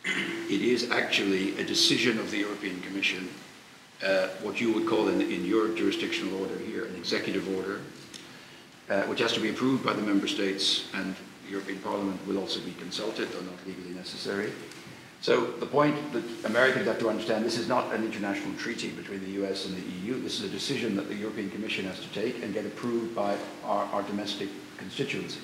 Speaker 3: It is actually a decision of the European Commission uh, what you would call in, in, your jurisdictional order here an executive order, uh, which has to be approved by the member states, and the European Parliament will also be consulted, though not legally necessary. So the point that Americans have to understand, this is not an international treaty between the US and the EU. This is a decision that the European Commission has to take and get approved by our, our domestic constituency.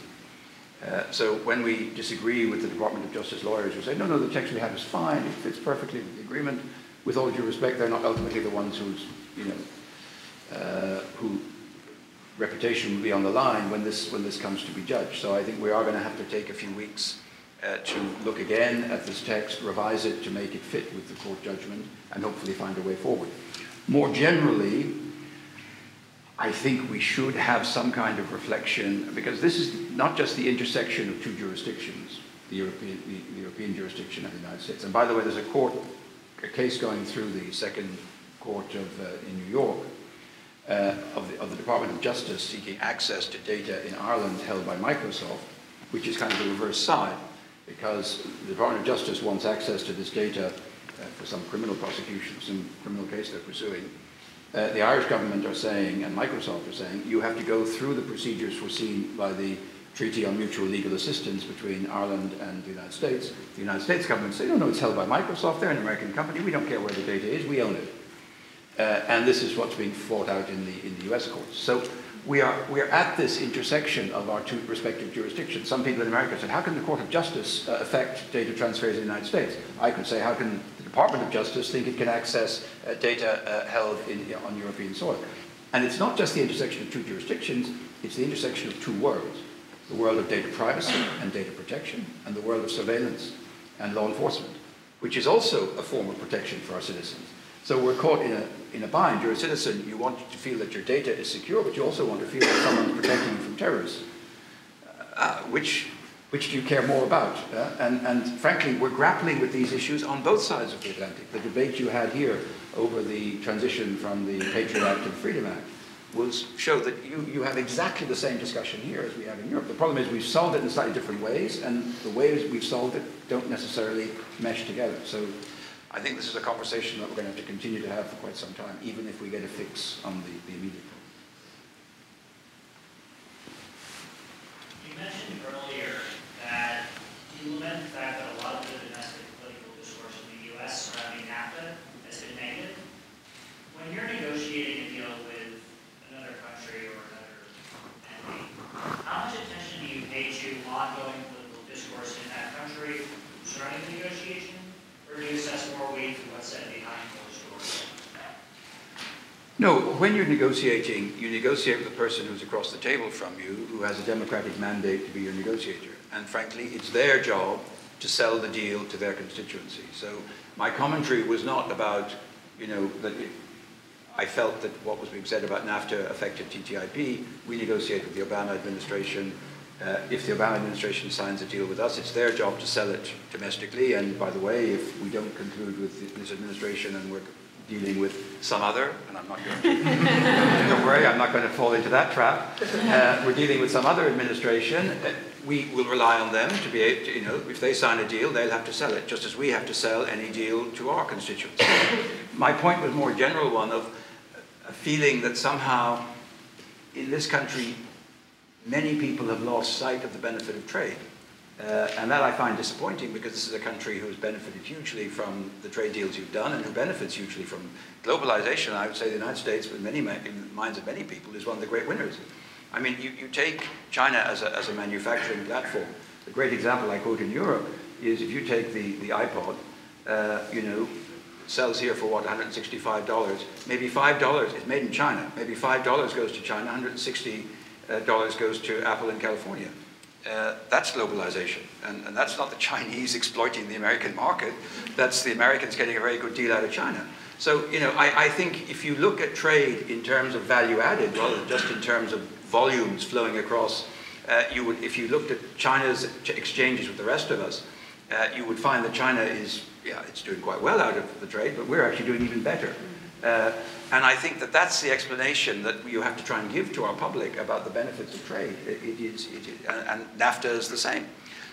Speaker 3: Uh, so when we disagree with the Department of Justice lawyers who say, no, no, the text we have is fine, it fits perfectly with the agreement, with all due respect, they're not ultimately the ones whose, you know, uh, who reputation will be on the line when this, when this comes to be judged. So I think we are going to have to take a few weeks uh, to look again at this text, revise it to make it fit with the court judgment, and hopefully find a way forward. More generally, I think we should have some kind of reflection, because this is not just the intersection of two jurisdictions, the European, the, the European jurisdiction and the United States. And by the way, there's a court a case going through the second court of, uh, in New York uh, of, the, of the Department of Justice seeking access to data in Ireland held by Microsoft, which is kind of the reverse side, because the Department of Justice wants access to this data uh, for some criminal prosecution, some criminal case they're pursuing. Uh, the Irish government are saying, and Microsoft are saying, you have to go through the procedures foreseen by the treaty on mutual legal assistance between Ireland and the United States. The United States government say, no, no, it's held by Microsoft. They're an American company. We don't care where the data is. We own it. Uh, and this is what's being fought out in the, in the US courts. So we are, we are at this intersection of our two respective jurisdictions. Some people in America said, how can the Court of Justice uh, affect data transfers in the United States? I could say, how can the Department of Justice think it can access uh, data uh, held in, on European soil? And it's not just the intersection of two jurisdictions, it's the intersection of two worlds the world of data privacy and data protection, and the world of surveillance and law enforcement, which is also a form of protection for our citizens. So we're caught in a, in a bind. You're a citizen, you want to feel that your data is secure, but you also want to feel that someone's protecting you from terrorists. Uh, which, which do you care more about? Uh, and, and frankly, we're grappling with these issues on both sides of the Atlantic. The debate you had here over the transition from the Patriot Act to the Freedom Act will show that you, you have exactly the same discussion here as we have in Europe. The problem is we've solved it in slightly different ways, and the ways we've solved it don't necessarily mesh together. So I think this is a conversation that we're going to have to continue to have for quite some time, even if we get a fix on the, the immediate problem.
Speaker 6: You mentioned earlier that you lament the fact that a lot of the domestic political discourse in the U.S. surrounding NAFTA has been negative. When you're negotiating a deal with another country or another entity, how much attention do you pay to ongoing political discourse in that country surrounding the negotiation, or do you assess more weight to what's said behind closed doors?
Speaker 3: No, when you're negotiating, you negotiate with the person who's across the table from you, who has a democratic mandate to be your negotiator. And frankly, it's their job to sell the deal to their constituency. So my commentary was not about, you know, that I felt that what was being said about NAFTA affected TTIP. We negotiate with the Obama administration. Uh, if the Obama administration signs a deal with us, it's their job to sell it domestically. And by the way, if we don't conclude with this administration and we're dealing with some other, and I'm not going to, don't worry, I'm not going to fall into that trap. Uh, we're dealing with some other administration. Uh, we will rely on them to be able to, you know, if they sign a deal, they'll have to sell it, just as we have to sell any deal to our constituents. My point was more general one of a feeling that somehow in this country, many people have lost sight of the benefit of trade. Uh, and that I find disappointing because this is a country who has benefited hugely from the trade deals you've done and who benefits hugely from globalization. I would say the United States, in many in the minds of many people, is one of the great winners. I mean, you, you take China as a, as a manufacturing platform. The great example I quote in Europe is if you take the, the iPod, uh, you know, sells here for what, $165. Maybe $5 is made in China. Maybe $5 goes to China, $160 uh, goes to Apple in California. Uh, that's globalization. And, and, that's not the Chinese exploiting the American market. That's the Americans getting a very good deal out of China. So, you know, I, I think if you look at trade in terms of value added rather than just in terms of volumes flowing across, uh, you would, if you looked at China's exchanges with the rest of us, uh, you would find that China is, yeah, it's doing quite well out of the trade, but we're actually doing even better. Uh, and I think that that's the explanation that you have to try and give to our public about the benefits of trade. It, it is, it is, and, and NAFTA is the same.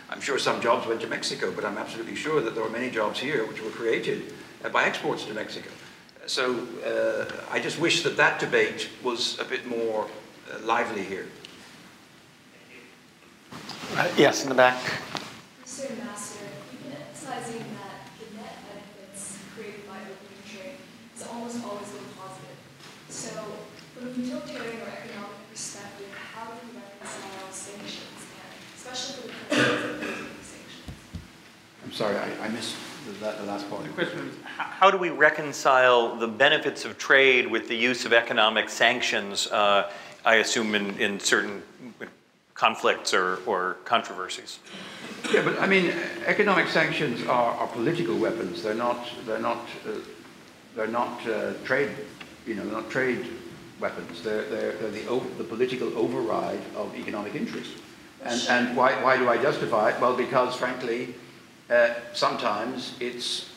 Speaker 3: I'm sure some jobs went to Mexico, but I'm absolutely sure that there were many jobs here which were created uh, by exports to Mexico. So uh, I just wish that that debate was a bit more uh, lively here.
Speaker 2: Uh, yes, in the back.
Speaker 7: Mr. Ambassador, you've been emphasizing that the net benefits created by opening trade is almost always been positive. So, from a utilitarian or economic perspective, how do we reconcile sanctions, and especially for the sanctions?
Speaker 3: I'm sorry, I, I missed that, the last part.
Speaker 2: The question is, how do we reconcile the benefits of trade with the use of economic sanctions, uh, I assume in, in certain conflicts or, or controversies?
Speaker 3: Yeah, but I mean, economic sanctions are, are political weapons. They're not, they're not, uh, they're not uh, trade, you know, not trade weapons. They're, they're, they're the, the political override of economic interest. And, and why, why do I justify it? Well, because frankly, uh, sometimes it's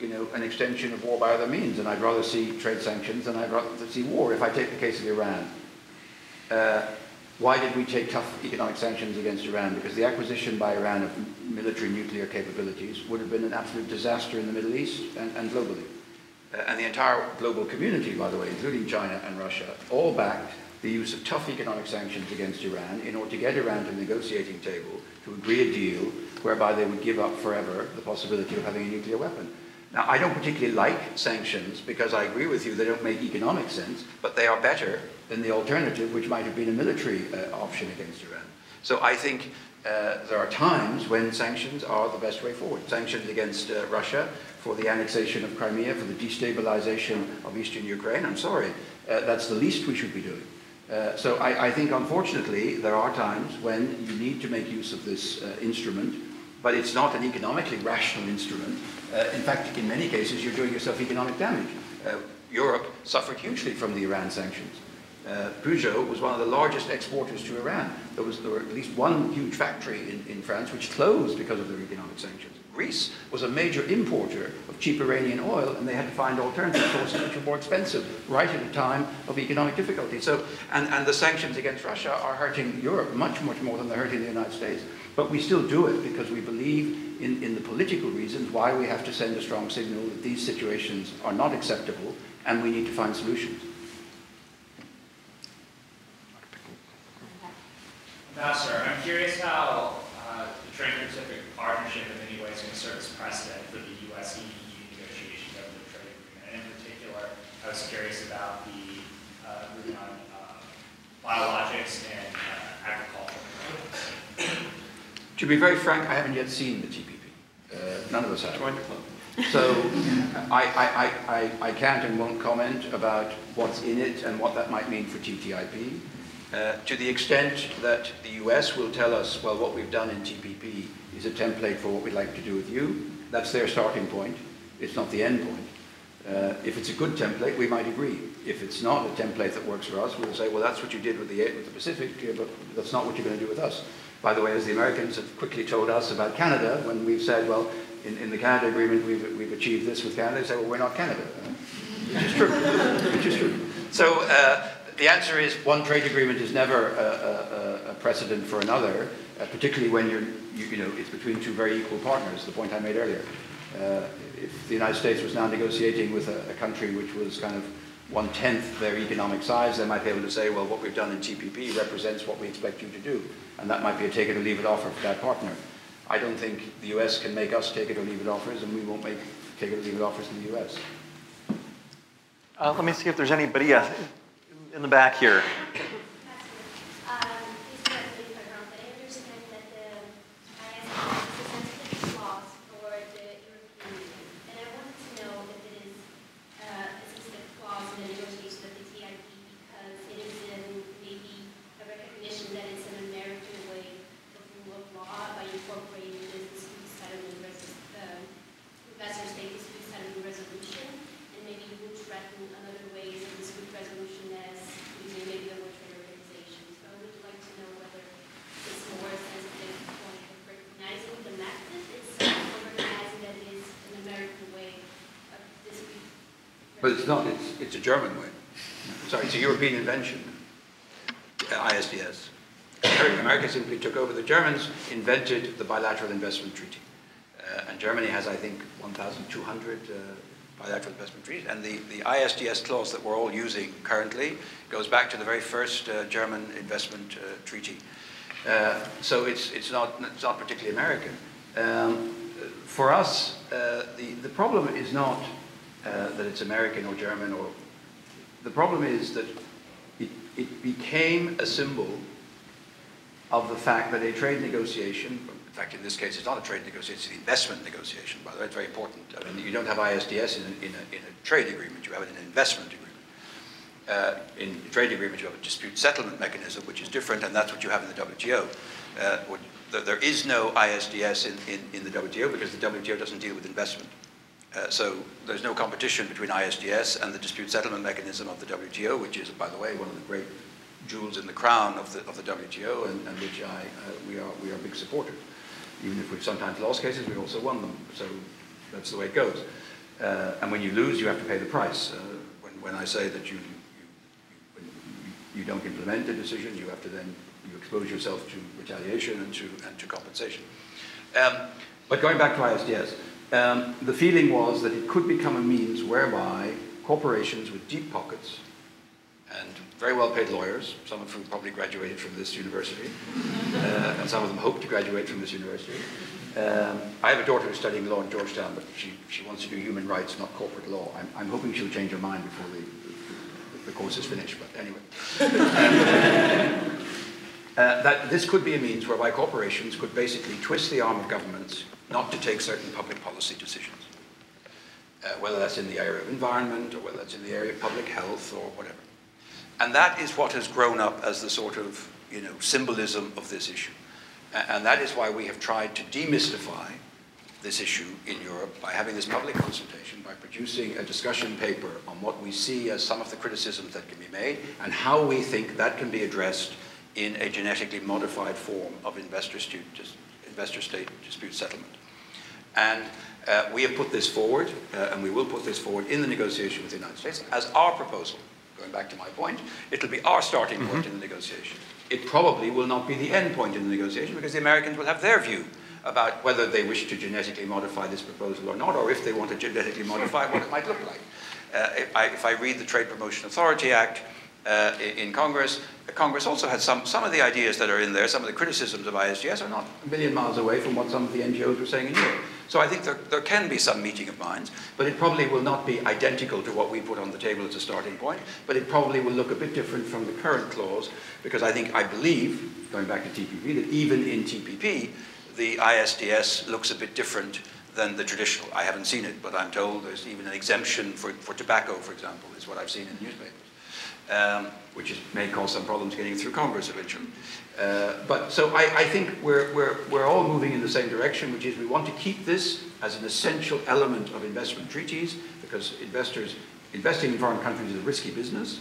Speaker 3: you know, an extension of war by other means, and I'd rather see trade sanctions than I'd rather see war. If I take the case of Iran, uh, why did we take tough economic sanctions against Iran? Because the acquisition by Iran of military nuclear capabilities would have been an absolute disaster in the Middle East and, and globally. Uh, and the entire global community, by the way, including China and Russia, all backed the use of tough economic sanctions against Iran in order to get Iran to the negotiating table to agree a deal whereby they would give up forever the possibility of having a nuclear weapon. Now, I don't particularly like sanctions because I agree with you, they don't make economic sense, but they are better than the alternative, which might have been a military uh, option against Iran. So I think uh, there are times when sanctions are the best way forward. Sanctions against uh, Russia for the annexation of Crimea, for the destabilization of eastern Ukraine, I'm sorry, uh, that's the least we should be doing. Uh, so I, I, think, unfortunately, there are times when you need to make use of this uh, instrument, but it's not an economically rational instrument. In fact, in many cases, you're doing yourself economic damage. Europe suffered hugely from the Iran sanctions. Uh, Peugeot was one of the largest exporters to Iran. There was there were at least one huge factory in, in France which closed because of their economic sanctions. Greece was a major importer of cheap Iranian oil, and they had to find alternative sources which were more expensive right at a time of economic difficulty. So, and, and the sanctions against Russia are hurting Europe much, much more than they're hurting the United States. But we still do it because we believe in, in the political reasons why we have to send a strong signal that these situations are not acceptable and we need to find solutions.
Speaker 8: Ambassador, I'm curious how uh, the Trans-Pacific Partnership in many ways can serve as precedent for the U.S. EU negotiations over the trade agreement. And in particular, I was curious about the uh, ruling on uh, biologics and uh, agriculture.
Speaker 3: To be very frank, I haven't yet seen the TPP. Uh, none of us have.
Speaker 9: Join the club.
Speaker 3: So I, I, I, I can't and won't comment about what's in it and what that might mean for TTIP. Uh, to the extent that the US will tell us, well, what we've done in TPP is a template for what we'd like to do with you, that's their starting point. It's not the end point. Uh, if it's a good template, we might agree. If it's not a template that works for us, we'll say, well, that's what you did with the, with the Pacific, but that's not what you're going to do with us. By the way, as the Americans have quickly told us about Canada, when we've said, well, in, in the Canada agreement, we've, we've achieved this with Canada, they say, well, we're not Canada. Which is true. which is true. So uh, the answer is one trade agreement is never a, a, a precedent for another, uh, particularly when you're, you, you, know, it's between two very equal partners, the point I made earlier. Uh, if the United States was now negotiating with a, a country which was kind of one-tenth their economic size, they might be able to say, well, what we've done in TPP represents what we expect you to do. And that might be a take it or leave it offer for that partner. I don't think the US can make us take it or leave it offers, and we won't make take it or leave it offers in the US.
Speaker 9: Uh, let me see if there's anybody else in the back here.
Speaker 3: But it's not, it's, it's a German way. Sorry, it's a European invention, ISDS. America simply took over. The Germans invented the bilateral investment treaty. Uh, and Germany has, I think, 1,200 uh, bilateral investment treaties. And the, the ISDS clause that we're all using currently goes back to the very first uh, German investment uh, treaty. Uh, so it's, it's, not, it's not particularly American. Um, for us, uh, the, the problem is not that it's American or German or the problem is that it, it became a symbol of the fact that a trade negotiation, in fact in this case it's not a trade negotiation, it's an investment negotiation, by the way, it's very important. I mean, you don't have ISDS in a, in a, in a trade agreement, you have it in an investment agreement. Uh, in trade agreement, you have a dispute settlement mechanism, which is different, and that's what you have in the WTO. Uh, there is no ISDS in, in, in the WTO because the WTO doesn't deal with investment. Uh, so there's no competition between ISDS and the dispute settlement mechanism of the WTO, which is, by the way, one of the great jewels in the crown of the, of the WTO, and, and which I, uh, we, are, we are big supporters. Even if we've sometimes lost cases, we've also won them. So that's the way it goes. Uh, and when you lose, you have to pay the price. Uh, when, when I say that you, you, you, don't implement a decision, you have to then you expose yourself to retaliation and to, and to compensation. Um, but going back to ISDS, um, the feeling was that it could become a means whereby corporations with deep pockets and very well paid lawyers, some of whom probably graduated from this university, uh, and some of them hope to graduate from this university. Um, I have a daughter who's studying law in Georgetown, but she, she wants to do human rights, not corporate law. I'm, I'm hoping she'll change her mind before the, the, the course is finished, but anyway. Um, uh, that this could be a means whereby corporations could basically twist the arm of governments not to take certain public policy decisions. Uh, whether that's in the area of environment or whether that's in the area of public health or whatever. And that is what has grown up as the sort of you know, symbolism of this issue. And that is why we have tried to demystify this issue in Europe by having this public consultation, by producing a discussion paper on what we see as some of the criticisms that can be made and how we think that can be addressed in a genetically modified form of investor-state investor dispute settlement. And uh, we have put this forward, uh, and we will put this forward in the negotiation with the United States as our proposal. Going back to my point, it'll be our starting point mm-hmm. in the negotiation. It probably will not be the end point in the negotiation because the Americans will have their view about whether they wish to genetically modify this proposal or not, or if they want to genetically modify what it might look like. Uh, if, I, if, I, read the Trade Promotion Authority Act uh, in, Congress, Congress also had some, some of the ideas that are in there, some of the criticisms of ISDS are not a million miles away from what some of the NGOs were saying in Europe. So I think there, there can be some meeting of minds, but it probably will not be identical to what we put on the table as a starting point, but it probably will look a bit different from the current clause, because I think, I believe, going back to TPP, that even in TPP, the ISDS looks a bit different than the traditional. I haven't seen it, but I'm told there's even an exemption for, for tobacco, for example, is what I've seen in newspapers, um, which is, may cause some problems getting through Congress eventually. Uh, but so I, I think we're, we're, we're all moving in the same direction, which is we want to keep this as an essential element of investment treaties because investors, investing in foreign countries is a risky business.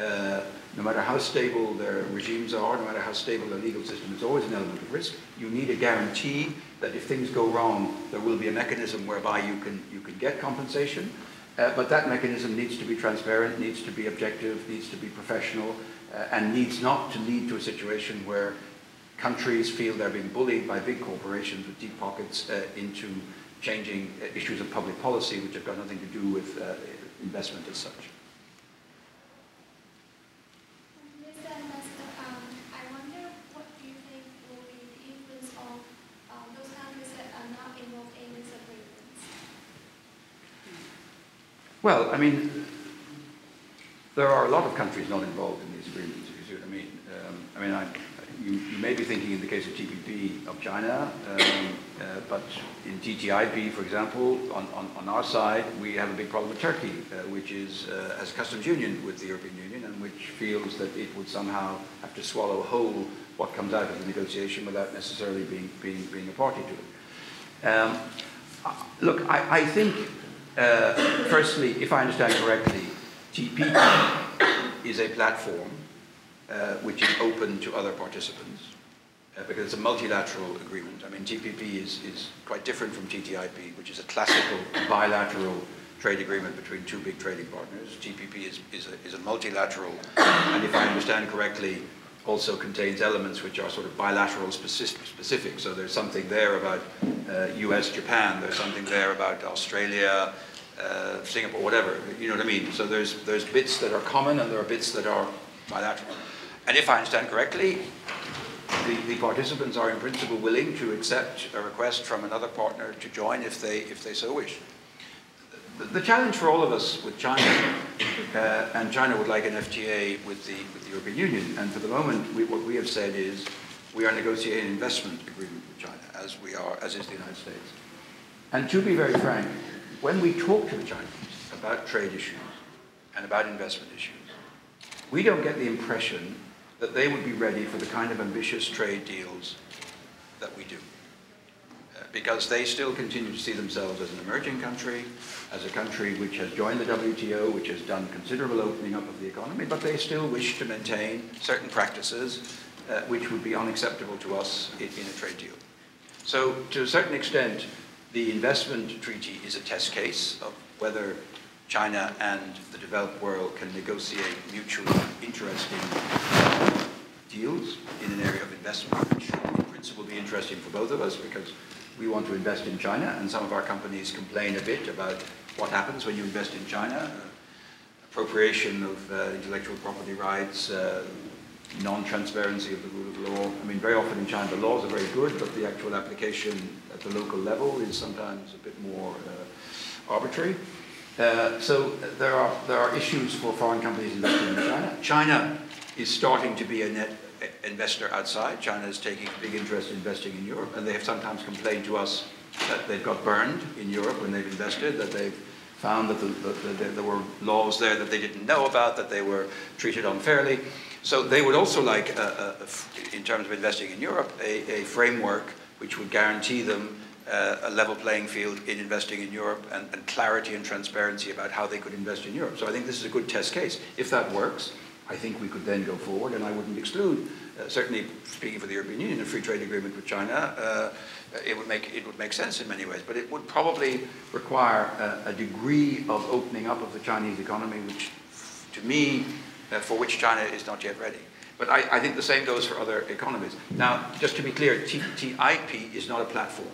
Speaker 3: Uh, no matter how stable their regimes are, no matter how stable their legal system, there's always an element of risk. You need a guarantee that if things go wrong, there will be a mechanism whereby you can, you can get compensation. Uh, but that mechanism needs to be transparent, needs to be objective, needs to be professional, uh, and needs not to lead to a situation where countries feel they're being bullied by big corporations with deep pockets uh, into changing uh, issues of public policy which have got nothing to do with uh, investment as such. Well, I mean, there are a lot of countries not involved if you see what I mean. Um, I mean, I, you, you, may be thinking in the case of TPP of China, um, uh, but in TTIP, for example, on, on, on, our side, we have a big problem with Turkey, uh, which is uh, has a customs union with the European Union and which feels that it would somehow have to swallow whole what comes out of the negotiation without necessarily being, being, being a party to it. Um, look, I, I think uh, firstly, if I understand correctly, TPP is a platform uh, which is open to other participants uh, because it's a multilateral agreement. I mean, TPP is, is quite different from TTIP, which is a classical bilateral trade agreement between two big trading partners. TPP is, is, a, is a multilateral, and if I understand correctly, also contains elements which are sort of bilateral specific. So there's something there about uh, US, Japan, there's something there about Australia, uh, Singapore, whatever, you know what I mean? So there's, there's bits that are common and there are bits that are bilateral. And if I understand correctly, the, the participants are in principle willing to accept a request from another partner to join if they, if they so wish. The, the challenge for all of us with China, uh, and China would like an FTA with the, with the European Union, and for the moment we, what we have said is we are negotiating an investment agreement with China, as we are, as is the United States. And to be very frank, when we talk to the Chinese about trade issues and about investment issues, we don't get the impression that they would be ready for the kind of ambitious trade deals that we do. Uh, because they still continue to see themselves as an emerging country, as a country which has joined the WTO, which has done considerable opening up of the economy, but they still wish to maintain certain practices uh, which would be unacceptable to us in, in a trade deal. So, to a certain extent, the investment treaty is a test case of whether China and the developed world can negotiate mutually interesting deals in an area of investment, which should in principle be interesting for both of us because we want to invest in China and some of our companies complain a bit about what happens when you invest in China, uh, appropriation of uh, intellectual property rights, uh, non-transparency of the rule of law. I mean, very often in China the laws are very good, but the actual application at the local level is sometimes a bit more uh, arbitrary. Uh, so there are, there are issues for foreign companies investing in China. China is starting to be a net investor outside. China is taking a big interest in investing in Europe, and they have sometimes complained to us that they've got burned in Europe when they've invested, that they've found that the, the, there were laws there that they didn't know about, that they were treated unfairly. So they would also like, a, a, a, in terms of investing in Europe, a, framework which would guarantee them uh, a level playing field in investing in Europe and, and, clarity and transparency about how they could invest in Europe. So I think this is a good test case. If that works, I think we could then go forward, and I wouldn't exclude, uh, certainly speaking for the European Union, a free trade agreement with China. Uh, it would make it would make sense in many ways, but it would probably require a, a degree of opening up of the Chinese economy, which, to me, uh, for which China is not yet ready. But I, I, think the same goes for other economies. Now, just to be clear, TTIP is not a platform.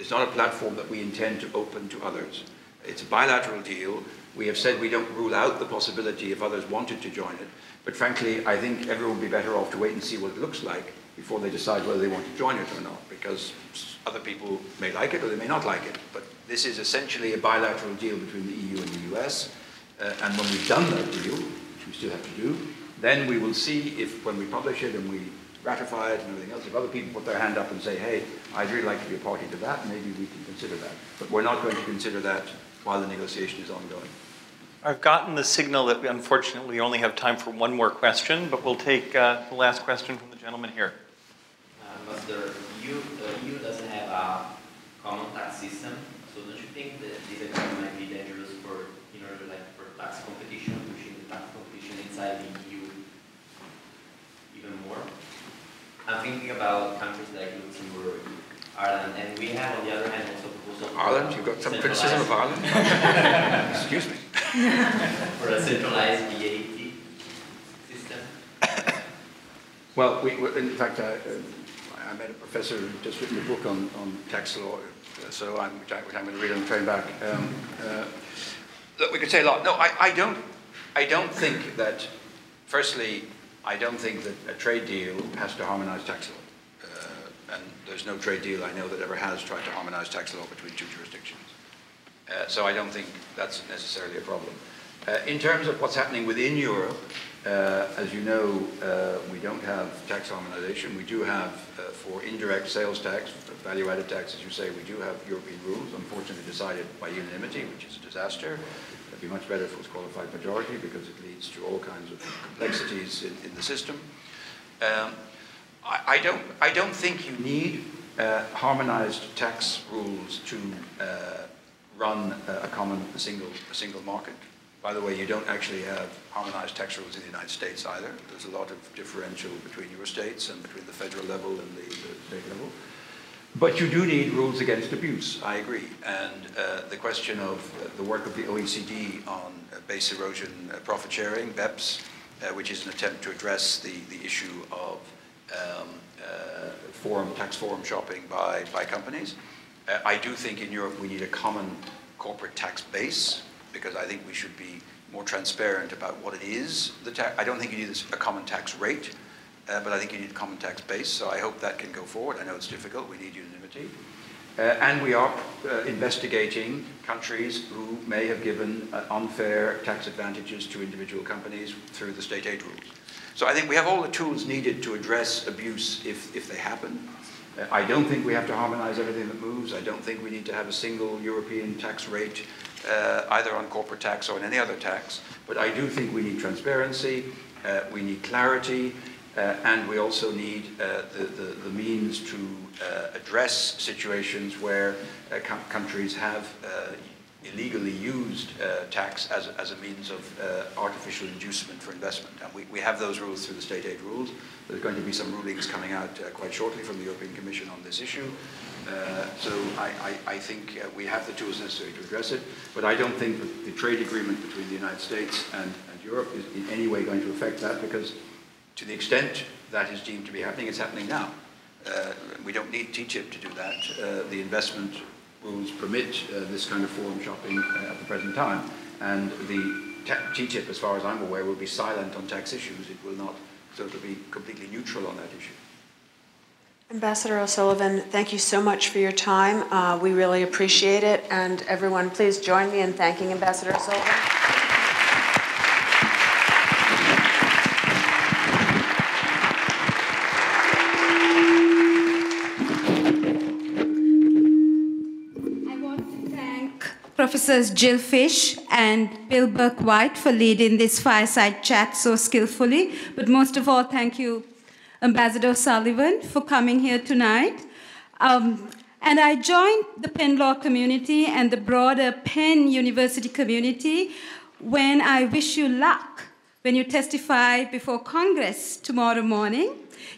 Speaker 3: It's not a platform that we intend to open to others. It's a bilateral deal. We have said we don't rule out the possibility if others wanted to join it. But frankly, I think everyone would be better off to wait and see what it looks like before they decide whether they want to join it or not, because other people may like it or they may not like it. But this is essentially a bilateral deal between the EU and the US. Uh, and when we've done that deal, we still have to do, then we will see if, when we publish it and we ratify it and everything else, if other people put their hand up and say, hey, I'd really like to be a party to that, maybe we can consider that. But we're not going to consider that while the negotiation is ongoing.
Speaker 2: I've gotten the signal that we unfortunately only have time for one more question, but we'll take uh, the last question from the gentleman here.
Speaker 10: Uh, Mr. EU, uh, EU doesn't have a common tax system, so don't you think that this agreement might be dangerous for, in order like for tax competition, pushing the tax competition inside the EU even more? I'm thinking about countries like Luxembourg, Ireland, and we have on the other hand also proposal.
Speaker 3: Ireland, you've got some criticism of Ireland. Excuse me.
Speaker 10: for a centralized VAT system.
Speaker 3: Well, we, in fact, I, I met a professor who just written a book on, on tax law, so I'm, which, I, am going to read on the train back. Um, uh, look, we could say a lot. No, I, I don't. I don't think that. Firstly, I don't think that a trade deal has to harmonize tax law. Uh, and there's no trade deal I know that ever has tried to harmonize tax law between two jurisdictions. Uh, so I don't think that's necessarily a problem. Uh, in terms of what's happening within Europe, uh, as you know, uh, we don't have tax harmonization. We do have, uh, for indirect sales tax, value-added tax, as you say, we do have European rules, unfortunately decided by unanimity, which is a disaster. It'd be much better if it was qualified majority because it leads to all kinds of complexities in, in the system. Um, I, I, don't, I don't think you need uh, harmonized tax rules to run a common a single, a single market. By the way, you don't actually have harmonized tax rules in the United States either. There's a lot of differential between your states and between the federal level and the, the state level. But you do need rules against abuse, I agree. And uh, the question of the work of the OECD on base erosion uh, profit sharing, BEPS, uh, which is an attempt to address the, the issue of um, uh, tax forum shopping by, by companies. I do think in Europe we need a common corporate tax base because I think we should be more transparent about what it is. The I don't think you need a common tax rate, uh, but I think you need a common tax base. So I hope that can go forward. I know it's difficult. We need unanimity. Uh, and we are uh, investigating countries who may have given uh, unfair tax advantages to individual companies through the state aid rules. So I think we have all the tools needed to address abuse if, if they happen. Uh, I don't think we have to harmonize everything that moves. I don't think we need to have a single European tax rate uh, either on corporate tax or on any other tax. But I do think we need transparency, uh, we need clarity, and we also need uh, the, the, the, means to uh, address situations where uh, countries have illegally used tax as, as a means of artificial inducement for investment. And we, we have those rules through the state aid rules. There's going to be some rulings coming out quite shortly from the European Commission on this issue. Uh, so I, I, I think uh, we have the tools necessary to address it, but I don't think that the trade agreement between the United States and, and Europe is in any way going to affect that because to the extent that is deemed to be happening, it's happening now. Uh, we don't need TTIP to do that. Uh, the investment rules permit uh, this kind of forum shopping uh, at the present time. And the TTIP, as far as I'm aware, will be silent on tax issues. It will not, so it'll be completely neutral on that issue.
Speaker 4: Ambassador O'Sullivan, thank you so much for your time. Uh, we really appreciate it. And everyone, please join me in thanking Ambassador O'Sullivan.
Speaker 1: Professors Jill Fisch and Bill Burke-White for leading this fireside chat so skillfully. But most of all, thank you Ambassador Sullivan, for coming here tonight. Um, And I joined the Penn Law community and the broader Penn University community when I wish you luck when you testify before Congress tomorrow morning.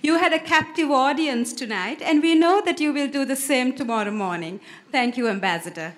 Speaker 1: You had a captive audience tonight, and we know that you will do the same tomorrow morning. Thank you, Ambassador.